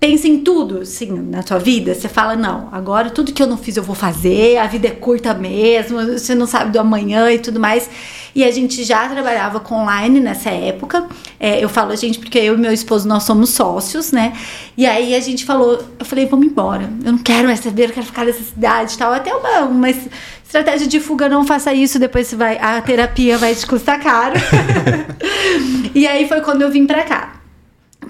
Speaker 3: pensa em tudo, assim, na tua vida, você fala, não, agora tudo que eu não fiz eu vou fazer, a vida é curta mesmo, você não sabe do amanhã e tudo mais. E a gente já trabalhava com online nessa época. É, eu falo a gente porque eu e meu esposo, nós somos sócios, né? E aí a gente falou, eu falei, vamos embora, eu não quero mais saber, eu quero ficar nessa cidade e tal. Até uma, uma estratégia de fuga, não faça isso, depois vai, a terapia vai te custar caro. e aí foi quando eu vim pra cá.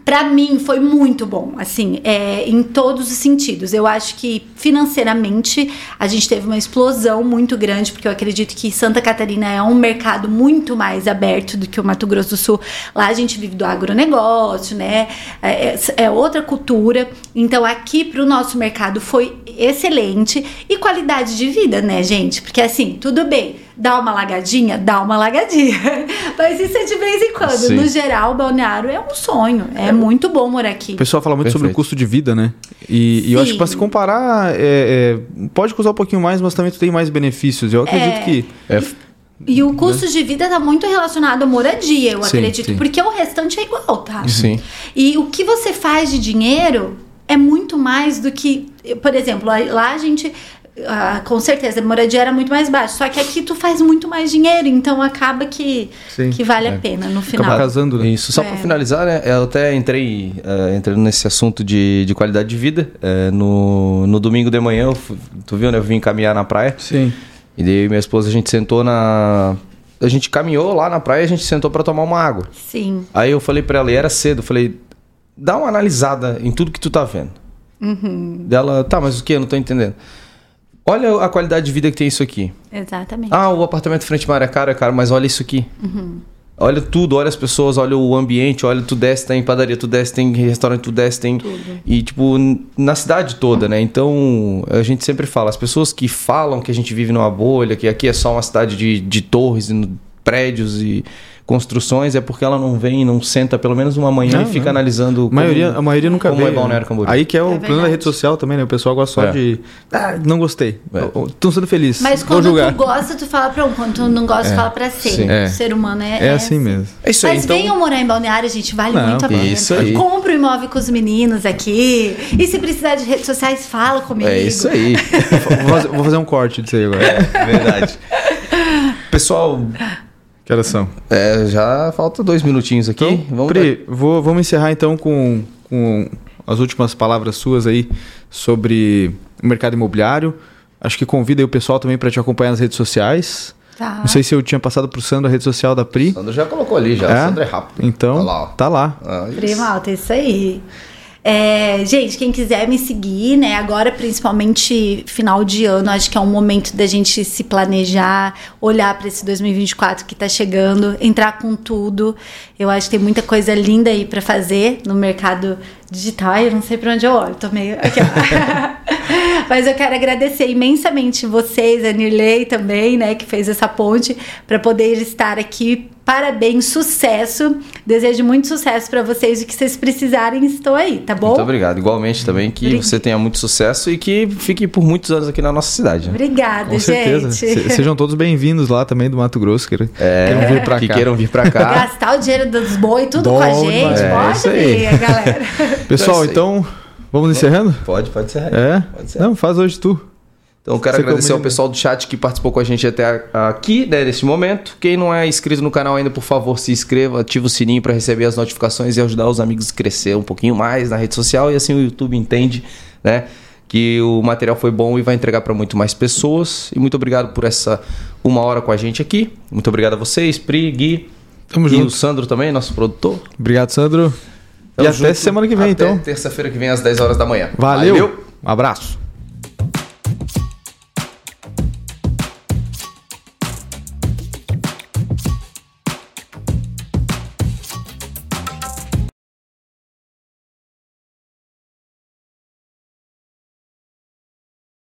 Speaker 3: Pra mim foi muito bom, assim, é, em todos os sentidos. Eu acho que financeiramente a gente teve uma explosão muito grande, porque eu acredito que Santa Catarina é um mercado muito mais aberto do que o Mato Grosso do Sul. Lá a gente vive do agronegócio, né? É, é outra cultura. Então aqui pro nosso mercado foi excelente e qualidade de vida, né, gente? Porque assim, tudo bem, dá uma lagadinha, dá uma lagadinha. Mas isso é de vez em quando.
Speaker 2: Sim.
Speaker 3: No geral, o balneário é um sonho. É muito bom morar aqui.
Speaker 1: O pessoal fala muito sobre o
Speaker 2: Perfeito.
Speaker 1: custo de vida, né? E, e eu acho que para se comparar, é, é, pode custar um pouquinho mais, mas também tu tem mais benefícios. Eu acredito
Speaker 3: É.
Speaker 1: que.
Speaker 2: É,
Speaker 3: E o custo de vida tá muito relacionado à moradia, eu
Speaker 1: Sim,
Speaker 3: acredito.
Speaker 1: sim.
Speaker 3: Porque o restante é igual, tá?
Speaker 2: Sim.
Speaker 3: E o que você faz de dinheiro é muito mais do que. Por exemplo, lá- lá a gente. Ah, com certeza, a moradia era muito mais baixa. Só que aqui tu faz muito mais dinheiro, então acaba que,
Speaker 1: Sim.
Speaker 3: que vale
Speaker 2: É.
Speaker 3: a pena no
Speaker 1: Acaba
Speaker 3: final.
Speaker 1: casando, né?
Speaker 2: Isso, só
Speaker 3: É.
Speaker 2: pra finalizar, né? Eu até entrei eh, entrando nesse assunto de, de qualidade de vida. eh, no, no domingo de manhã, eu fui- tu viu, né? Eu vim caminhar na praia.
Speaker 1: Sim.
Speaker 2: E daí minha esposa, a gente sentou na. A gente caminhou lá na praia e a gente sentou pra tomar uma água.
Speaker 3: Sim.
Speaker 2: Aí eu falei pra ela, e era cedo, eu falei, dá uma analisada em tudo que tu tá vendo. Dela, tá, mas o que? Eu não tô entendendo. Olha a qualidade de vida que tem isso aqui.
Speaker 3: Exatamente.
Speaker 2: Ah, o apartamento frente ao mar é caro, é caro, mas olha isso aqui. Olha tudo, olha as pessoas, olha o ambiente, olha tu desce, tem padaria, tu desce, tem restaurante, tu desce, tem. E, tipo, na cidade toda, né? Então, a gente sempre fala, as pessoas que falam que a gente vive numa bolha, que aqui é só uma cidade de, de torres e prédios e construções, é porque ela não vem, não senta pelo menos uma manhã
Speaker 1: Não,
Speaker 2: e fica
Speaker 1: não.
Speaker 2: analisando.
Speaker 1: A maioria, a maioria nunca
Speaker 2: como
Speaker 1: vê.
Speaker 2: é Balneário Camboriú.
Speaker 1: Aí que é o
Speaker 3: É
Speaker 1: plano da rede social também, né? O pessoal gosta só
Speaker 2: É.
Speaker 1: de. Ah, não gostei.
Speaker 2: É.
Speaker 1: Estão sendo felizes.
Speaker 3: Mas quando
Speaker 1: julgar.
Speaker 3: tu gosta, tu fala pra um. Quando tu não gosta, tu fala pra ser.
Speaker 2: sim.
Speaker 1: É.
Speaker 3: O ser humano é,
Speaker 1: É assim mesmo.
Speaker 2: É isso aí,
Speaker 3: Mas
Speaker 2: então.
Speaker 3: venham morar em Balneário, gente, vale
Speaker 1: Não,
Speaker 3: muito a pena.
Speaker 2: isso aí.
Speaker 3: Compra o imóvel com os meninos aqui. E se precisar de redes sociais, fala comigo.
Speaker 2: É isso aí.
Speaker 1: vou, fazer, vou fazer um corte disso aí agora.
Speaker 2: Verdade. Pessoal,
Speaker 1: Que horas são?
Speaker 2: é, já falta dois minutinhos aqui.
Speaker 1: Então,
Speaker 2: Vamos
Speaker 1: Pri, vou, vamos encerrar então com, com as últimas palavras suas aí sobre o mercado imobiliário. Acho que convida aí o pessoal também para te acompanhar nas redes sociais.
Speaker 3: Tá.
Speaker 1: Não sei se eu tinha passado pro Sandro a rede social da Pri.
Speaker 2: Sandro já colocou ali, já.
Speaker 1: É?
Speaker 2: Sandro é rápido.
Speaker 1: Então,
Speaker 2: Olha lá, ó.
Speaker 1: tá lá.
Speaker 2: Ah, isso.
Speaker 3: Prima alta, isso aí. É, gente, quem quiser me seguir, né? Agora, principalmente final de ano, acho que é um momento da gente se planejar, olhar para esse 2024 que tá chegando, entrar com tudo. Eu acho que tem muita coisa linda aí para fazer no mercado digital. Eu não sei para onde eu olho, tô meio. Aqui, Mas eu quero agradecer imensamente vocês, a Nirley também, né, que fez essa ponte, para poder estar aqui Parabéns, sucesso. Desejo muito sucesso para vocês. O que vocês precisarem, estou aí, tá bom?
Speaker 2: Muito obrigado. Igualmente também que Obrigada. você tenha muito sucesso e que fique por muitos anos aqui na nossa cidade. Né?
Speaker 3: Obrigada, Com
Speaker 1: gente. certeza. Sejam todos bem-vindos lá também do Mato Grosso, que é, queiram vir para cá.
Speaker 2: Que queiram vir para cá.
Speaker 3: Gastar o dinheiro dos boi tudo Bom, com a gente. É, Pode vir, galera.
Speaker 1: Pessoal, então, vamos encerrando?
Speaker 2: Pode, pode encerrar.
Speaker 1: É?
Speaker 2: Pode
Speaker 1: encerrar. Não, faz hoje tu.
Speaker 2: Então, quero Você agradecer ao pessoal do chat que participou com a gente até aqui, né, nesse momento. Quem não é inscrito no canal ainda, por favor, se inscreva, ative o sininho para receber as notificações e ajudar os amigos a crescer um pouquinho mais na rede social e assim o YouTube entende, né, que o material foi bom e vai entregar para muito mais pessoas. E muito obrigado por essa uma hora com a gente aqui. Muito obrigado a vocês, Pri, Gui. Tamo e junto. o Sandro também, nosso produtor.
Speaker 1: Obrigado, Sandro. Tamo e até semana que vem,
Speaker 2: até
Speaker 1: então.
Speaker 2: terça-feira que vem às 10 horas da manhã.
Speaker 1: Valeu. Valeu. Um abraço.